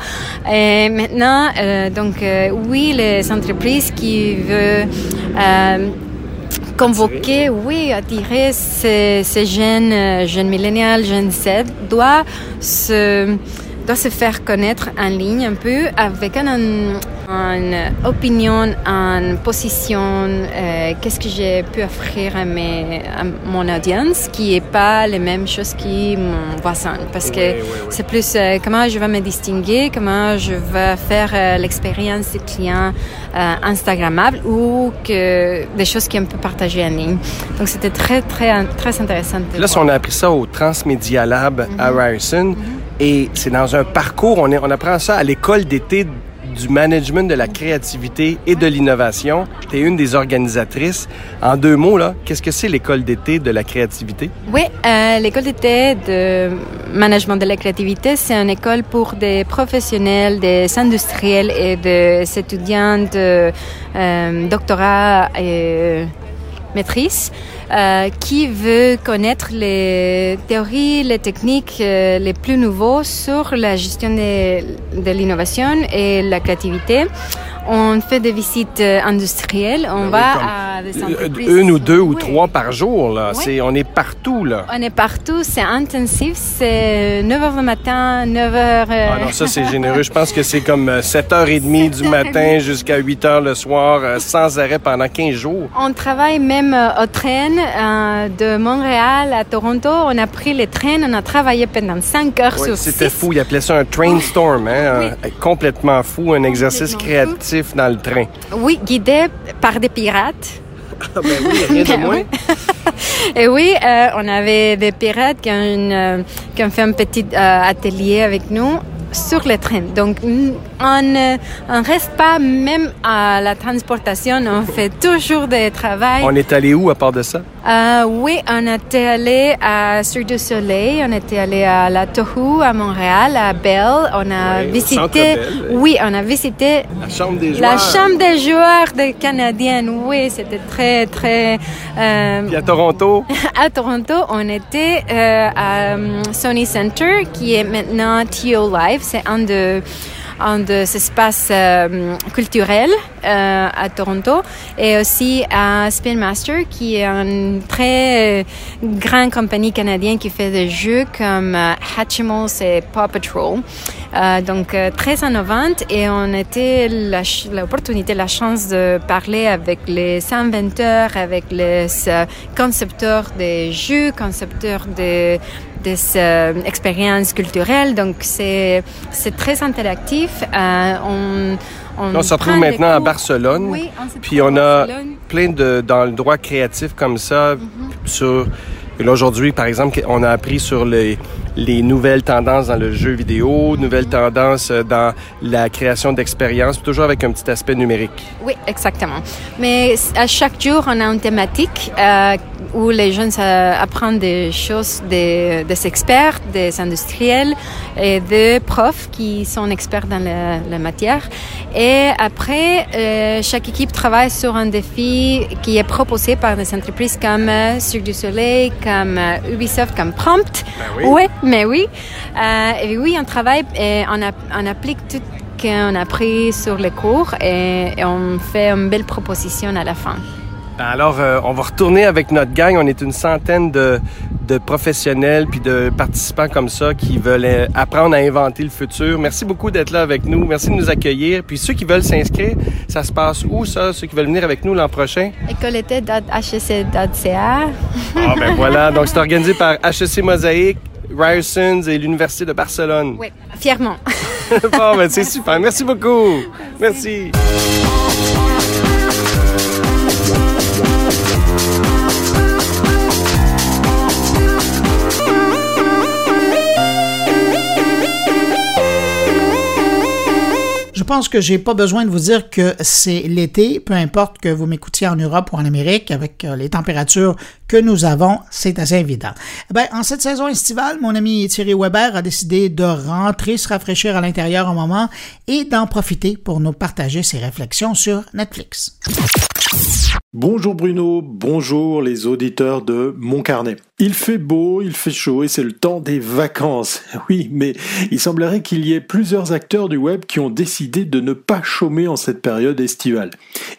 Et maintenant, donc oui, les entreprises qui veulent convoquer, oui, attirer ces, ces jeunes, jeunes millénials, jeunes Z, doit se, doit se faire connaître en ligne un peu avec un, une opinion, une position, euh, qu'est-ce que j'ai pu offrir à, mes, à mon audience qui est pas les mêmes choses que mon voisin. Parce que oui, oui, oui. c'est plus euh, comment je vais me distinguer, comment je vais faire euh, l'expérience du client euh, Instagrammable ou que des choses qu'on peut partager en ligne. Donc c'était très, très, très intéressant. De Là, on a appris ça au Transmedia Lab mm -hmm. à Ryerson, mm -hmm. Et c'est dans un parcours, on, apprend ça à l'école d'été du management de la créativité et de l'innovation. Tu es une des organisatrices. En deux mots, là, qu'est-ce que c'est l'école d'été de la créativité? Oui, euh, l'école d'été de management de la créativité, c'est une école pour des professionnels, des industriels et des étudiants de euh, doctorat et maîtrise. Euh, qui veut connaître les théories, les techniques euh, les plus nouveaux sur la gestion de, de l'innovation et la créativité. On fait des visites euh, industrielles, on ben va à des entreprises. Une ou deux oui. ou trois par jour, là. Oui. On est partout, là. On est partout, c'est intensif, c'est 9 h du matin, 9 h. Ah non, ça, c'est généreux. Je pense que c'est comme 7h30 du matin jusqu'à 8 h le soir, sans arrêt pendant 15 jours. On travaille même au train euh, de Montréal à Toronto. On a pris les trains, on a travaillé pendant 5 heures oui, sur C'était fou, ils appelaient ça un train storm, hein? Complètement fou, un exercice créatif dans le train. Oui, guidé par des pirates. Ah ben oui, rien de moins. Et oui, euh, on avait des pirates qui ont, une, euh, qui ont fait un petit euh, atelier avec nous sur le train. Donc, on ne reste pas même à la transportation, on fait toujours des travail. On est allé où à part de ça? Euh, oui, on était allé à Cirque du Soleil, on était allé à la Tohu, à Montréal, à Bell. On a oui, visité. Oui, on a visité. La chambre des joueurs. La chambre des joueurs des Canadiens. Oui, c'était très, très. Euh, Puis à Toronto? à Toronto, on était euh, à Sony Center, qui est maintenant TO Live. C'est un de un de ces espaces euh, culturels euh, à Toronto et aussi à Spin Master qui est une très grande compagnie canadienne qui fait des jeux comme euh, Hatchimals et Paw Patrol. donc très innovante et on était l'opportunité, la, la chance de parler avec les inventeurs, avec les concepteurs des jeux, concepteurs des des euh, expériences culturelles. Donc, c'est très interactif. Euh, on, on, on, se retrouve maintenant à Barcelone. Oui, on puis on a plein de dans le droit créatif comme ça sur et là, aujourd'hui, par exemple, on a appris sur les, les nouvelles tendances dans le jeu vidéo, nouvelles tendances euh, dans la création d'expériences, toujours avec un petit aspect numérique. Oui, exactement. Mais à chaque jour, on a une thématique euh, où les jeunes apprennent des choses des, des, experts, des industriels et des profs qui sont experts dans la, la matière. Et après, euh, chaque équipe travaille sur un défi qui est proposé par des entreprises comme euh, Cirque du Soleil, comme euh, Ubisoft, comme Prompt. Ben oui. Ouais, mais oui. Euh, et oui, on travaille et on, a, on applique tout ce qu'on a appris sur les cours et, et on fait une belle proposition à la fin. Alors, euh, on va retourner avec notre gang. On est une centaine de, de, professionnels puis de participants comme ça qui veulent euh, apprendre à inventer le futur. Merci beaucoup d'être là avec nous. Merci de nous accueillir. Puis ceux qui veulent s'inscrire, ça se passe où ça? Ceux qui veulent venir avec nous l'an prochain? Écolete.hec.ca. Ah ben voilà. Donc, c'est organisé par HEC Mosaïque, Ryerson's et l'Université de Barcelone. Oui, fièrement. bon, ben c'est super. Merci beaucoup. Merci. Je pense que j'ai pas besoin de vous dire que c'est l'été, peu importe que vous m'écoutiez en Europe ou en Amérique, avec les températures que nous avons, c'est assez évident. Ben, en cette saison estivale, mon ami Thierry Weber a décidé de rentrer se rafraîchir à l'intérieur un moment et d'en profiter pour nous partager ses réflexions sur Netflix. Bonjour Bruno, bonjour les auditeurs de Mon Carnet. Il fait beau, il fait chaud et c'est le temps des vacances. Oui, mais il semblerait qu'il y ait plusieurs acteurs du web qui ont décidé de ne pas chômer en cette période estivale.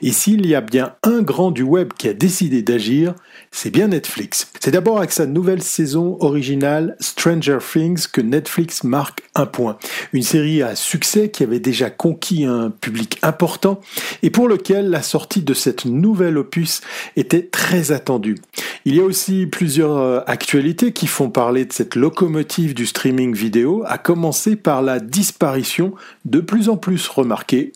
Et s'il y a bien un grand du web qui a décidé d'agir, c'est bien Netflix. C'est d'abord avec sa nouvelle saison originale Stranger Things que Netflix marque un point. Une série à succès qui avait déjà conquis un public important et pour lequel la sortie de cette nouvelle était très attendue. Il y a aussi plusieurs actualités qui font parler de cette locomotive du streaming vidéo, à commencer par la disparition de plus en plus remarquée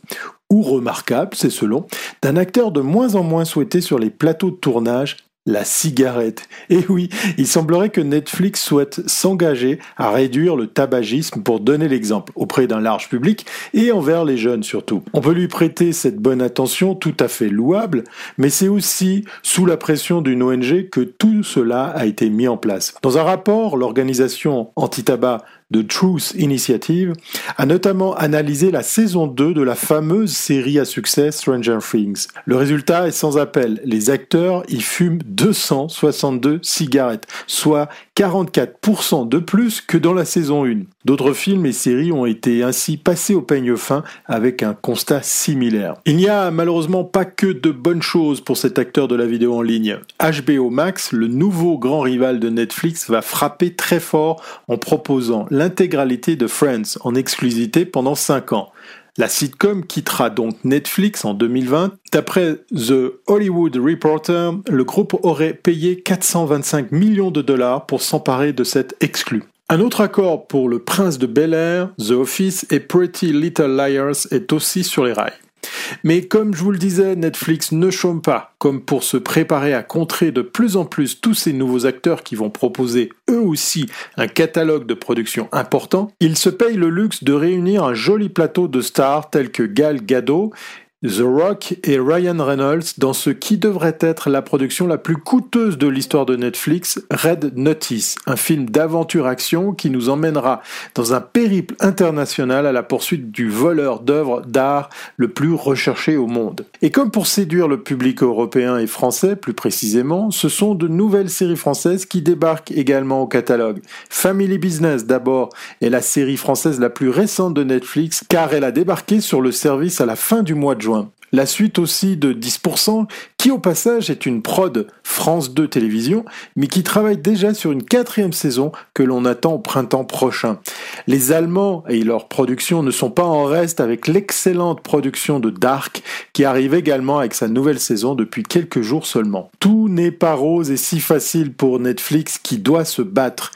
ou remarquable, c'est selon, d'un acteur de moins en moins souhaité sur les plateaux de tournage la cigarette. Et oui, il semblerait que Netflix souhaite s'engager à réduire le tabagisme pour donner l'exemple auprès d'un large public et envers les jeunes surtout. On peut lui prêter cette bonne attention tout à fait louable, mais c'est aussi sous la pression d'une ONG que tout cela a été mis en place. Dans un rapport, l'organisation anti-tabac de Truth Initiative a notamment analysé la saison 2 de la fameuse série à succès Stranger Things. Le résultat est sans appel. Les acteurs y fument 262 cigarettes, soit 44% de plus que dans la saison 1. D'autres films et séries ont été ainsi passés au peigne fin avec un constat similaire. Il n'y a malheureusement pas que de bonnes choses pour cet acteur de la vidéo en ligne. HBO Max, le nouveau grand rival de Netflix, va frapper très fort en proposant l'intégralité de Friends en exclusivité pendant 5 ans. La sitcom quittera donc Netflix en 2020. D'après The Hollywood Reporter, le groupe aurait payé 425 millions de dollars pour s'emparer de cet exclu. Un autre accord pour Le Prince de Bel Air, The Office et Pretty Little Liars est aussi sur les rails. Mais comme je vous le disais, Netflix ne chôme pas, comme pour se préparer à contrer de plus en plus tous ces nouveaux acteurs qui vont proposer eux aussi un catalogue de production important, ils se payent le luxe de réunir un joli plateau de stars tels que Gal Gadot The Rock et Ryan Reynolds dans ce qui devrait être la production la plus coûteuse de l'histoire de Netflix, Red Notice, un film d'aventure-action qui nous emmènera dans un périple international à la poursuite du voleur d'œuvres d'art le plus recherché au monde. Et comme pour séduire le public européen et français plus précisément, ce sont de nouvelles séries françaises qui débarquent également au catalogue. Family Business d'abord est la série française la plus récente de Netflix car elle a débarqué sur le service à la fin du mois de La suite aussi de 10%, qui au passage est une prod France 2 Télévision, mais qui travaille déjà sur une quatrième saison que l'on attend au printemps prochain. Les Allemands et leur production ne sont pas en reste avec l'excellente production de Dark, qui arrive également avec sa nouvelle saison depuis quelques jours seulement. Tout n'est pas rose et si facile pour Netflix qui doit se battre.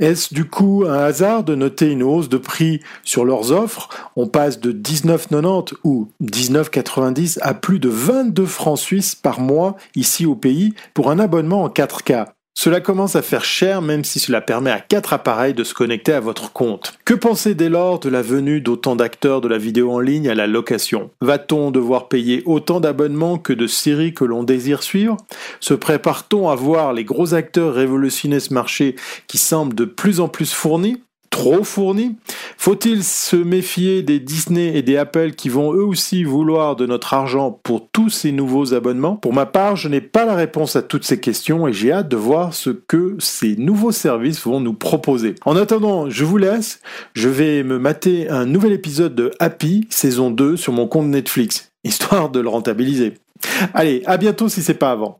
Est-ce du coup un hasard de noter une hausse de prix sur leurs offres? On passe de 19,90 ou 19,90 à plus de 22 francs suisses par mois ici au pays pour un abonnement en 4K. Cela commence à faire cher même si cela permet à quatre appareils de se connecter à votre compte. Que penser dès lors de la venue d'autant d'acteurs de la vidéo en ligne à la location? Va-t-on devoir payer autant d'abonnements que de séries que l'on désire suivre? Se prépare-t-on à voir les gros acteurs révolutionner ce marché qui semble de plus en plus fourni? Trop fourni Faut-il se méfier des Disney et des Apple qui vont eux aussi vouloir de notre argent pour tous ces nouveaux abonnements? Pour ma part, je n'ai pas la réponse à toutes ces questions et j'ai hâte de voir ce que ces nouveaux services vont nous proposer. En attendant, je vous laisse, je vais me mater un nouvel épisode de Happy, saison 2, sur mon compte Netflix, histoire de le rentabiliser. Allez, à bientôt si c'est pas avant.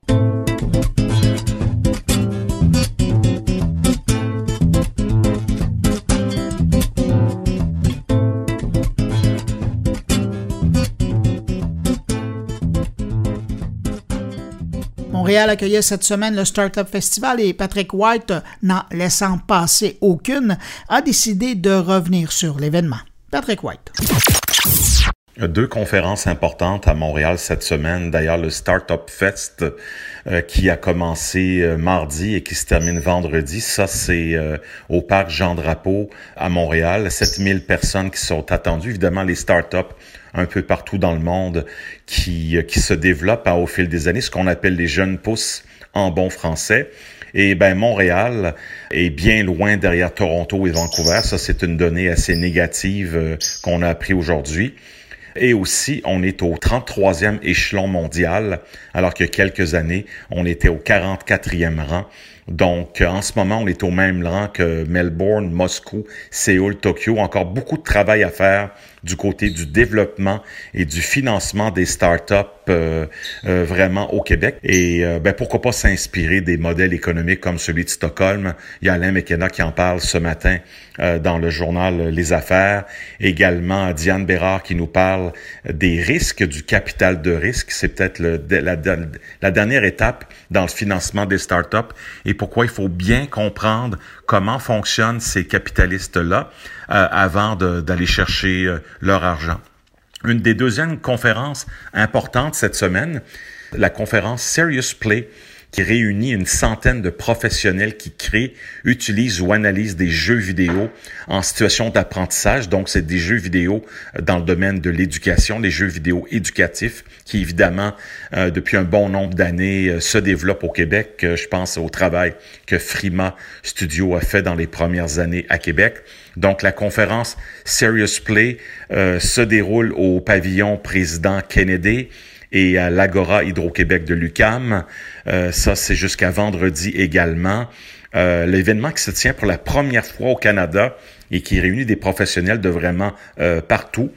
Montréal accueillait cette semaine le Startup Festival et Patrick White, n'en laissant passer aucune, a décidé de revenir sur l'événement. Patrick White. Deux conférences importantes à Montréal cette semaine. D'ailleurs, le Startup Fest euh, qui a commencé euh, mardi et qui se termine vendredi. Ça, c'est euh, au parc Jean Drapeau à Montréal. 7000 personnes qui sont attendues. Évidemment, les startups un peu partout dans le monde qui, qui se développent hein, au fil des années, ce qu'on appelle les jeunes pousses en bon français. Et ben Montréal est bien loin derrière Toronto et Vancouver. Ça, c'est une donnée assez négative euh, qu'on a appris aujourd'hui. Et aussi, on est au 33e échelon mondial, alors que quelques années, on était au 44e rang. Donc, en ce moment, on est au même rang que Melbourne, Moscou, Séoul, Tokyo. Encore beaucoup de travail à faire du côté du développement et du financement des startups euh, euh, vraiment au Québec. Et euh, ben, pourquoi pas s'inspirer des modèles économiques comme celui de Stockholm? Il y a Alain McKenna qui en parle ce matin dans le journal Les Affaires. Également Diane Bérard qui nous parle des risques du capital de risque. C'est peut-être la, la dernière étape dans le financement des startups et pourquoi il faut bien comprendre comment fonctionnent ces capitalistes-là euh, avant d'aller chercher euh, leur argent. Une des deuxièmes conférences importantes cette semaine, la conférence Serious Play, qui réunit une centaine de professionnels qui créent, utilisent ou analysent des jeux vidéo en situation d'apprentissage. Donc, c'est des jeux vidéo dans le domaine de l'éducation, des jeux vidéo éducatifs qui, évidemment, euh, depuis un bon nombre d'années, euh, se développent au Québec. Euh, je pense au travail que Frima Studio a fait dans les premières années à Québec. Donc, la conférence Serious Play se déroule au pavillon président Kennedy et à l'Agora Hydro-Québec de l'UCAM. Euh, ça, c'est jusqu'à vendredi également. Euh, l'événement qui se tient pour la première fois au Canada et qui réunit des professionnels de vraiment euh, partout.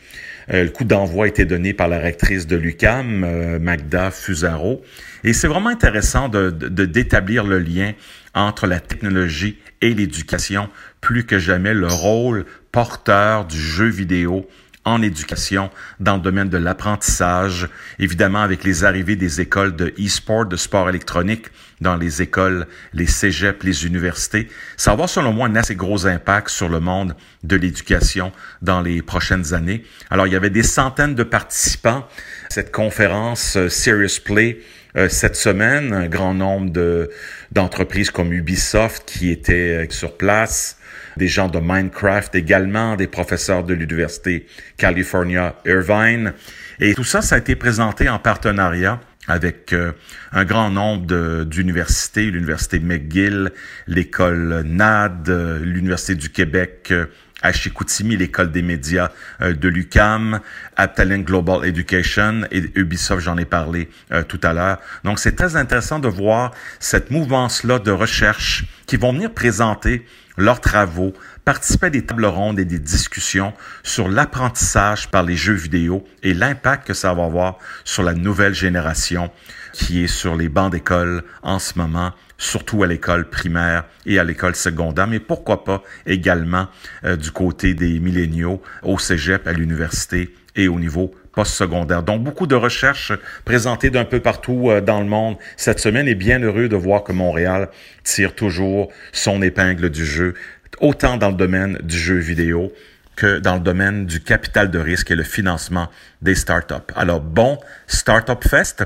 le coup d'envoi a été donné par la rectrice de l'UCAM, Magda Fusaro. Et c'est vraiment intéressant de, d'établir le lien entre la technologie et l'éducation, plus que jamais le rôle porteur du jeu vidéo en éducation dans le domaine de l'apprentissage, évidemment avec les arrivées des écoles de e-sport, de sport électronique dans les écoles, les cégeps, les universités. Ça va avoir selon moi un assez gros impact sur le monde de l'éducation dans les prochaines années. Alors il y avait des centaines de participants à cette conférence euh, Serious Play euh, cette semaine, un grand nombre de d'entreprises comme Ubisoft qui étaient euh, sur place, des gens de Minecraft également, des professeurs de l'Université California Irvine. Et tout ça, ça a été présenté en partenariat avec euh, un grand nombre d'universités, l'Université McGill, l'école NAD, euh, l'Université du Québec euh, à Chicoutimi, l'école des médias de l'UCAM, Aptalin Global Education et Ubisoft, j'en ai parlé tout à l'heure. Donc c'est très intéressant de voir cette mouvance-là de recherche qui vont venir présenter leurs travaux, participer à des tables rondes et des discussions sur l'apprentissage par les jeux vidéo et l'impact que ça va avoir sur la nouvelle génération qui est sur les bancs d'école en ce moment, surtout à l'école primaire et à l'école secondaire, mais pourquoi pas également euh, du côté des milléniaux au cégep, à l'université et au niveau postsecondaire. Donc, beaucoup de recherches présentées d'un peu partout euh, dans le monde cette semaine et bien heureux de voir que Montréal tire toujours son épingle du jeu, autant dans le domaine du jeu vidéo que dans le domaine du capital de risque et le financement des startups. Alors, bon Startup Fest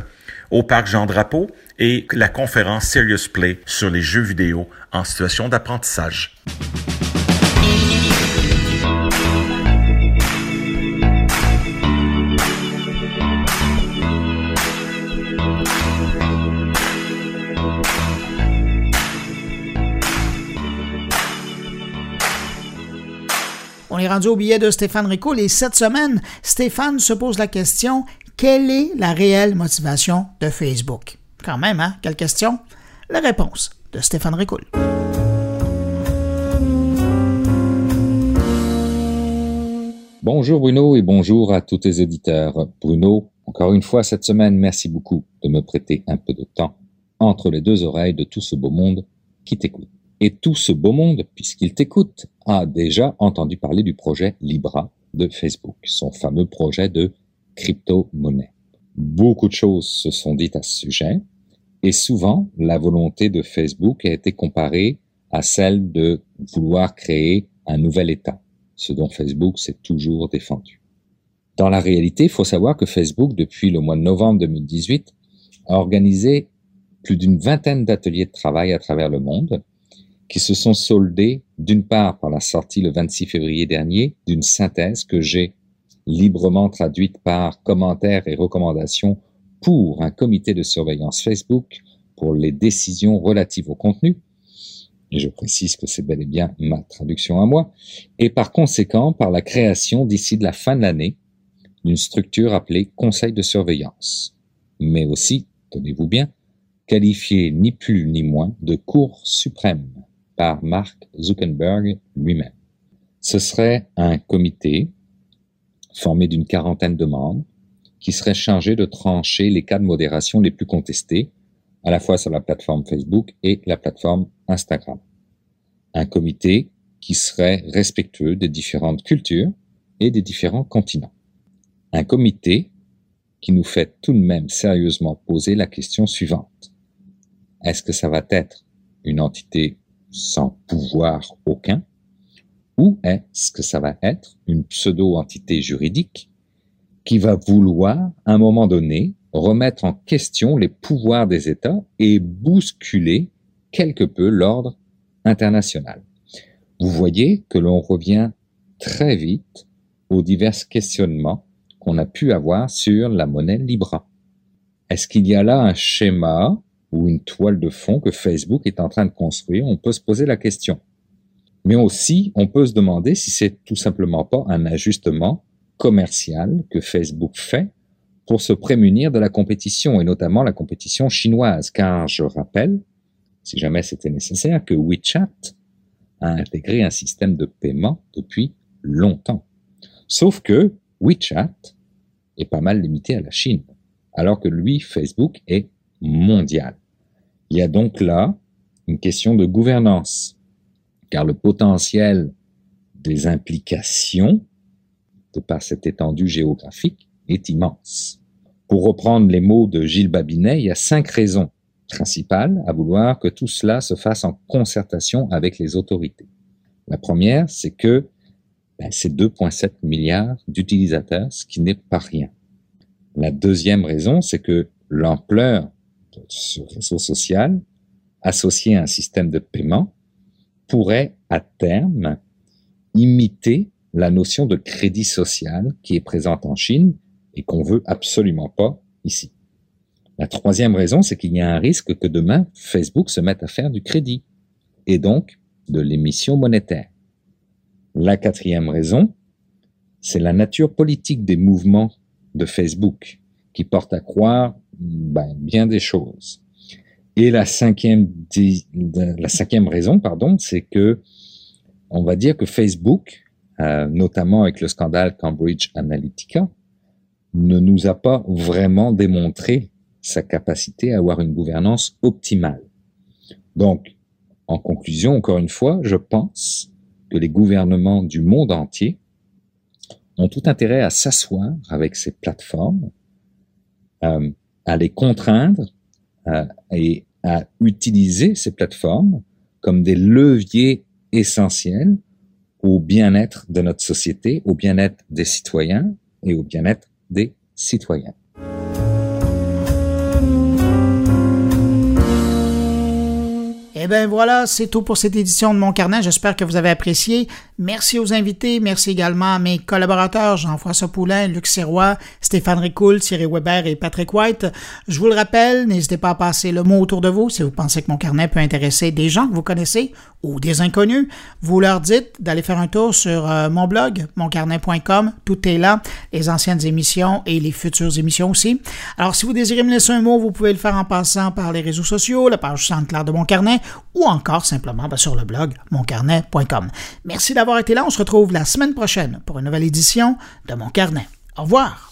au parc Jean Drapeau et la conférence Serious Play sur les jeux vidéo en situation d'apprentissage. Est rendu au billet de Stéphane Ricoul et cette semaine, Stéphane se pose la question quelle est la réelle motivation de Facebook? Quand même, hein? Quelle question? La réponse de Stéphane Ricoul. Bonjour Bruno et bonjour à tous tes auditeurs. Bruno, encore une fois cette semaine, merci beaucoup de me prêter un peu de temps entre les deux oreilles de tout ce beau monde qui t'écoute. Et tout ce beau monde, puisqu'il t'écoute, a déjà entendu parler du projet Libra de Facebook, son fameux projet de crypto-monnaie. Beaucoup de choses se sont dites à ce sujet, et souvent la volonté de Facebook a été comparée à celle de vouloir créer un nouvel État, ce dont Facebook s'est toujours défendu. Dans la réalité, il faut savoir que Facebook, depuis le mois de novembre 2018, a organisé plus d'une vingtaine d'ateliers de travail à travers le monde, qui se sont soldés d'une part par la sortie le 26 février dernier d'une synthèse que j'ai librement traduite par commentaires et recommandations pour un comité de surveillance Facebook pour les décisions relatives au contenu, et je précise que c'est bel et bien ma traduction à moi, et par conséquent par la création d'ici de la fin de l'année d'une structure appelée Conseil de surveillance, mais aussi, tenez-vous bien, qualifiée ni plus ni moins de Cour suprême par Mark Zuckerberg lui-même. Ce serait un comité formé d'une quarantaine de membres qui serait chargé de trancher les cas de modération les plus contestés, à la fois sur la plateforme Facebook et la plateforme Instagram. Un comité qui serait respectueux des différentes cultures et des différents continents. Un comité qui nous fait tout de même sérieusement poser la question suivante. Est-ce que ça va être une entité sans pouvoir aucun, ou est-ce que ça va être une pseudo-entité juridique qui va vouloir, à un moment donné, remettre en question les pouvoirs des États et bousculer quelque peu l'ordre international? Vous voyez que l'on revient très vite aux divers questionnements qu'on a pu avoir sur la monnaie Libra. Est-ce qu'il y a là un schéma ou une toile de fond que Facebook est en train de construire, on peut se poser la question. Mais aussi, on peut se demander si c'est tout simplement pas un ajustement commercial que Facebook fait pour se prémunir de la compétition, et notamment la compétition chinoise, car je rappelle, si jamais c'était nécessaire, que WeChat a intégré un système de paiement depuis longtemps. Sauf que WeChat est pas mal limité à la Chine, alors que lui, Facebook, est mondial. Il y a donc là une question de gouvernance, car le potentiel des implications de par cette étendue géographique est immense. Pour reprendre les mots de Gilles Babinet, il y a cinq raisons principales à vouloir que tout cela se fasse en concertation avec les autorités. La première, c'est que ben, c'est 2,7 milliards d'utilisateurs, ce qui n'est pas rien. La deuxième raison, c'est que l'ampleur ce réseau social associé à un système de paiement pourrait à terme imiter la notion de crédit social qui est présente en Chine et qu'on veut absolument pas ici. La troisième raison, c'est qu'il y a un risque que demain Facebook se mette à faire du crédit et donc de l'émission monétaire. La quatrième raison, c'est la nature politique des mouvements de Facebook qui porte à croire ben, bien des choses. Et la cinquième, la cinquième raison, pardon, c'est que on va dire que Facebook, euh, notamment avec le scandale Cambridge Analytica, ne nous a pas vraiment démontré sa capacité à avoir une gouvernance optimale. Donc, en conclusion, encore une fois, je pense que les gouvernements du monde entier ont tout intérêt à s'asseoir avec ces plateformes, euh, à les contraindre euh, et à utiliser ces plateformes comme des leviers essentiels au bien-être de notre société, au bien-être des citoyens et au bien-être des citoyens. Eh bien voilà, c'est tout pour cette édition de Mon Carnet. J'espère que vous avez apprécié. Merci aux invités. Merci également à mes collaborateurs Jean-François Poulain, Luc Serrois, Stéphane Ricoul, Thierry Weber et Patrick White. Je vous le rappelle, n'hésitez pas à passer le mot autour de vous si vous pensez que Mon Carnet peut intéresser des gens que vous connaissez ou des inconnus. Vous leur dites d'aller faire un tour sur euh, mon blog, moncarnet.com. Tout est là, les anciennes émissions et les futures émissions aussi. Alors si vous désirez me laisser un mot, vous pouvez le faire en passant par les réseaux sociaux, la page Sainte-Claire de Mon Carnet ou encore simplement ben, sur le blog moncarnet.com. Merci d'avoir été là. On se retrouve la semaine prochaine pour une nouvelle édition de Mon Carnet. Au revoir.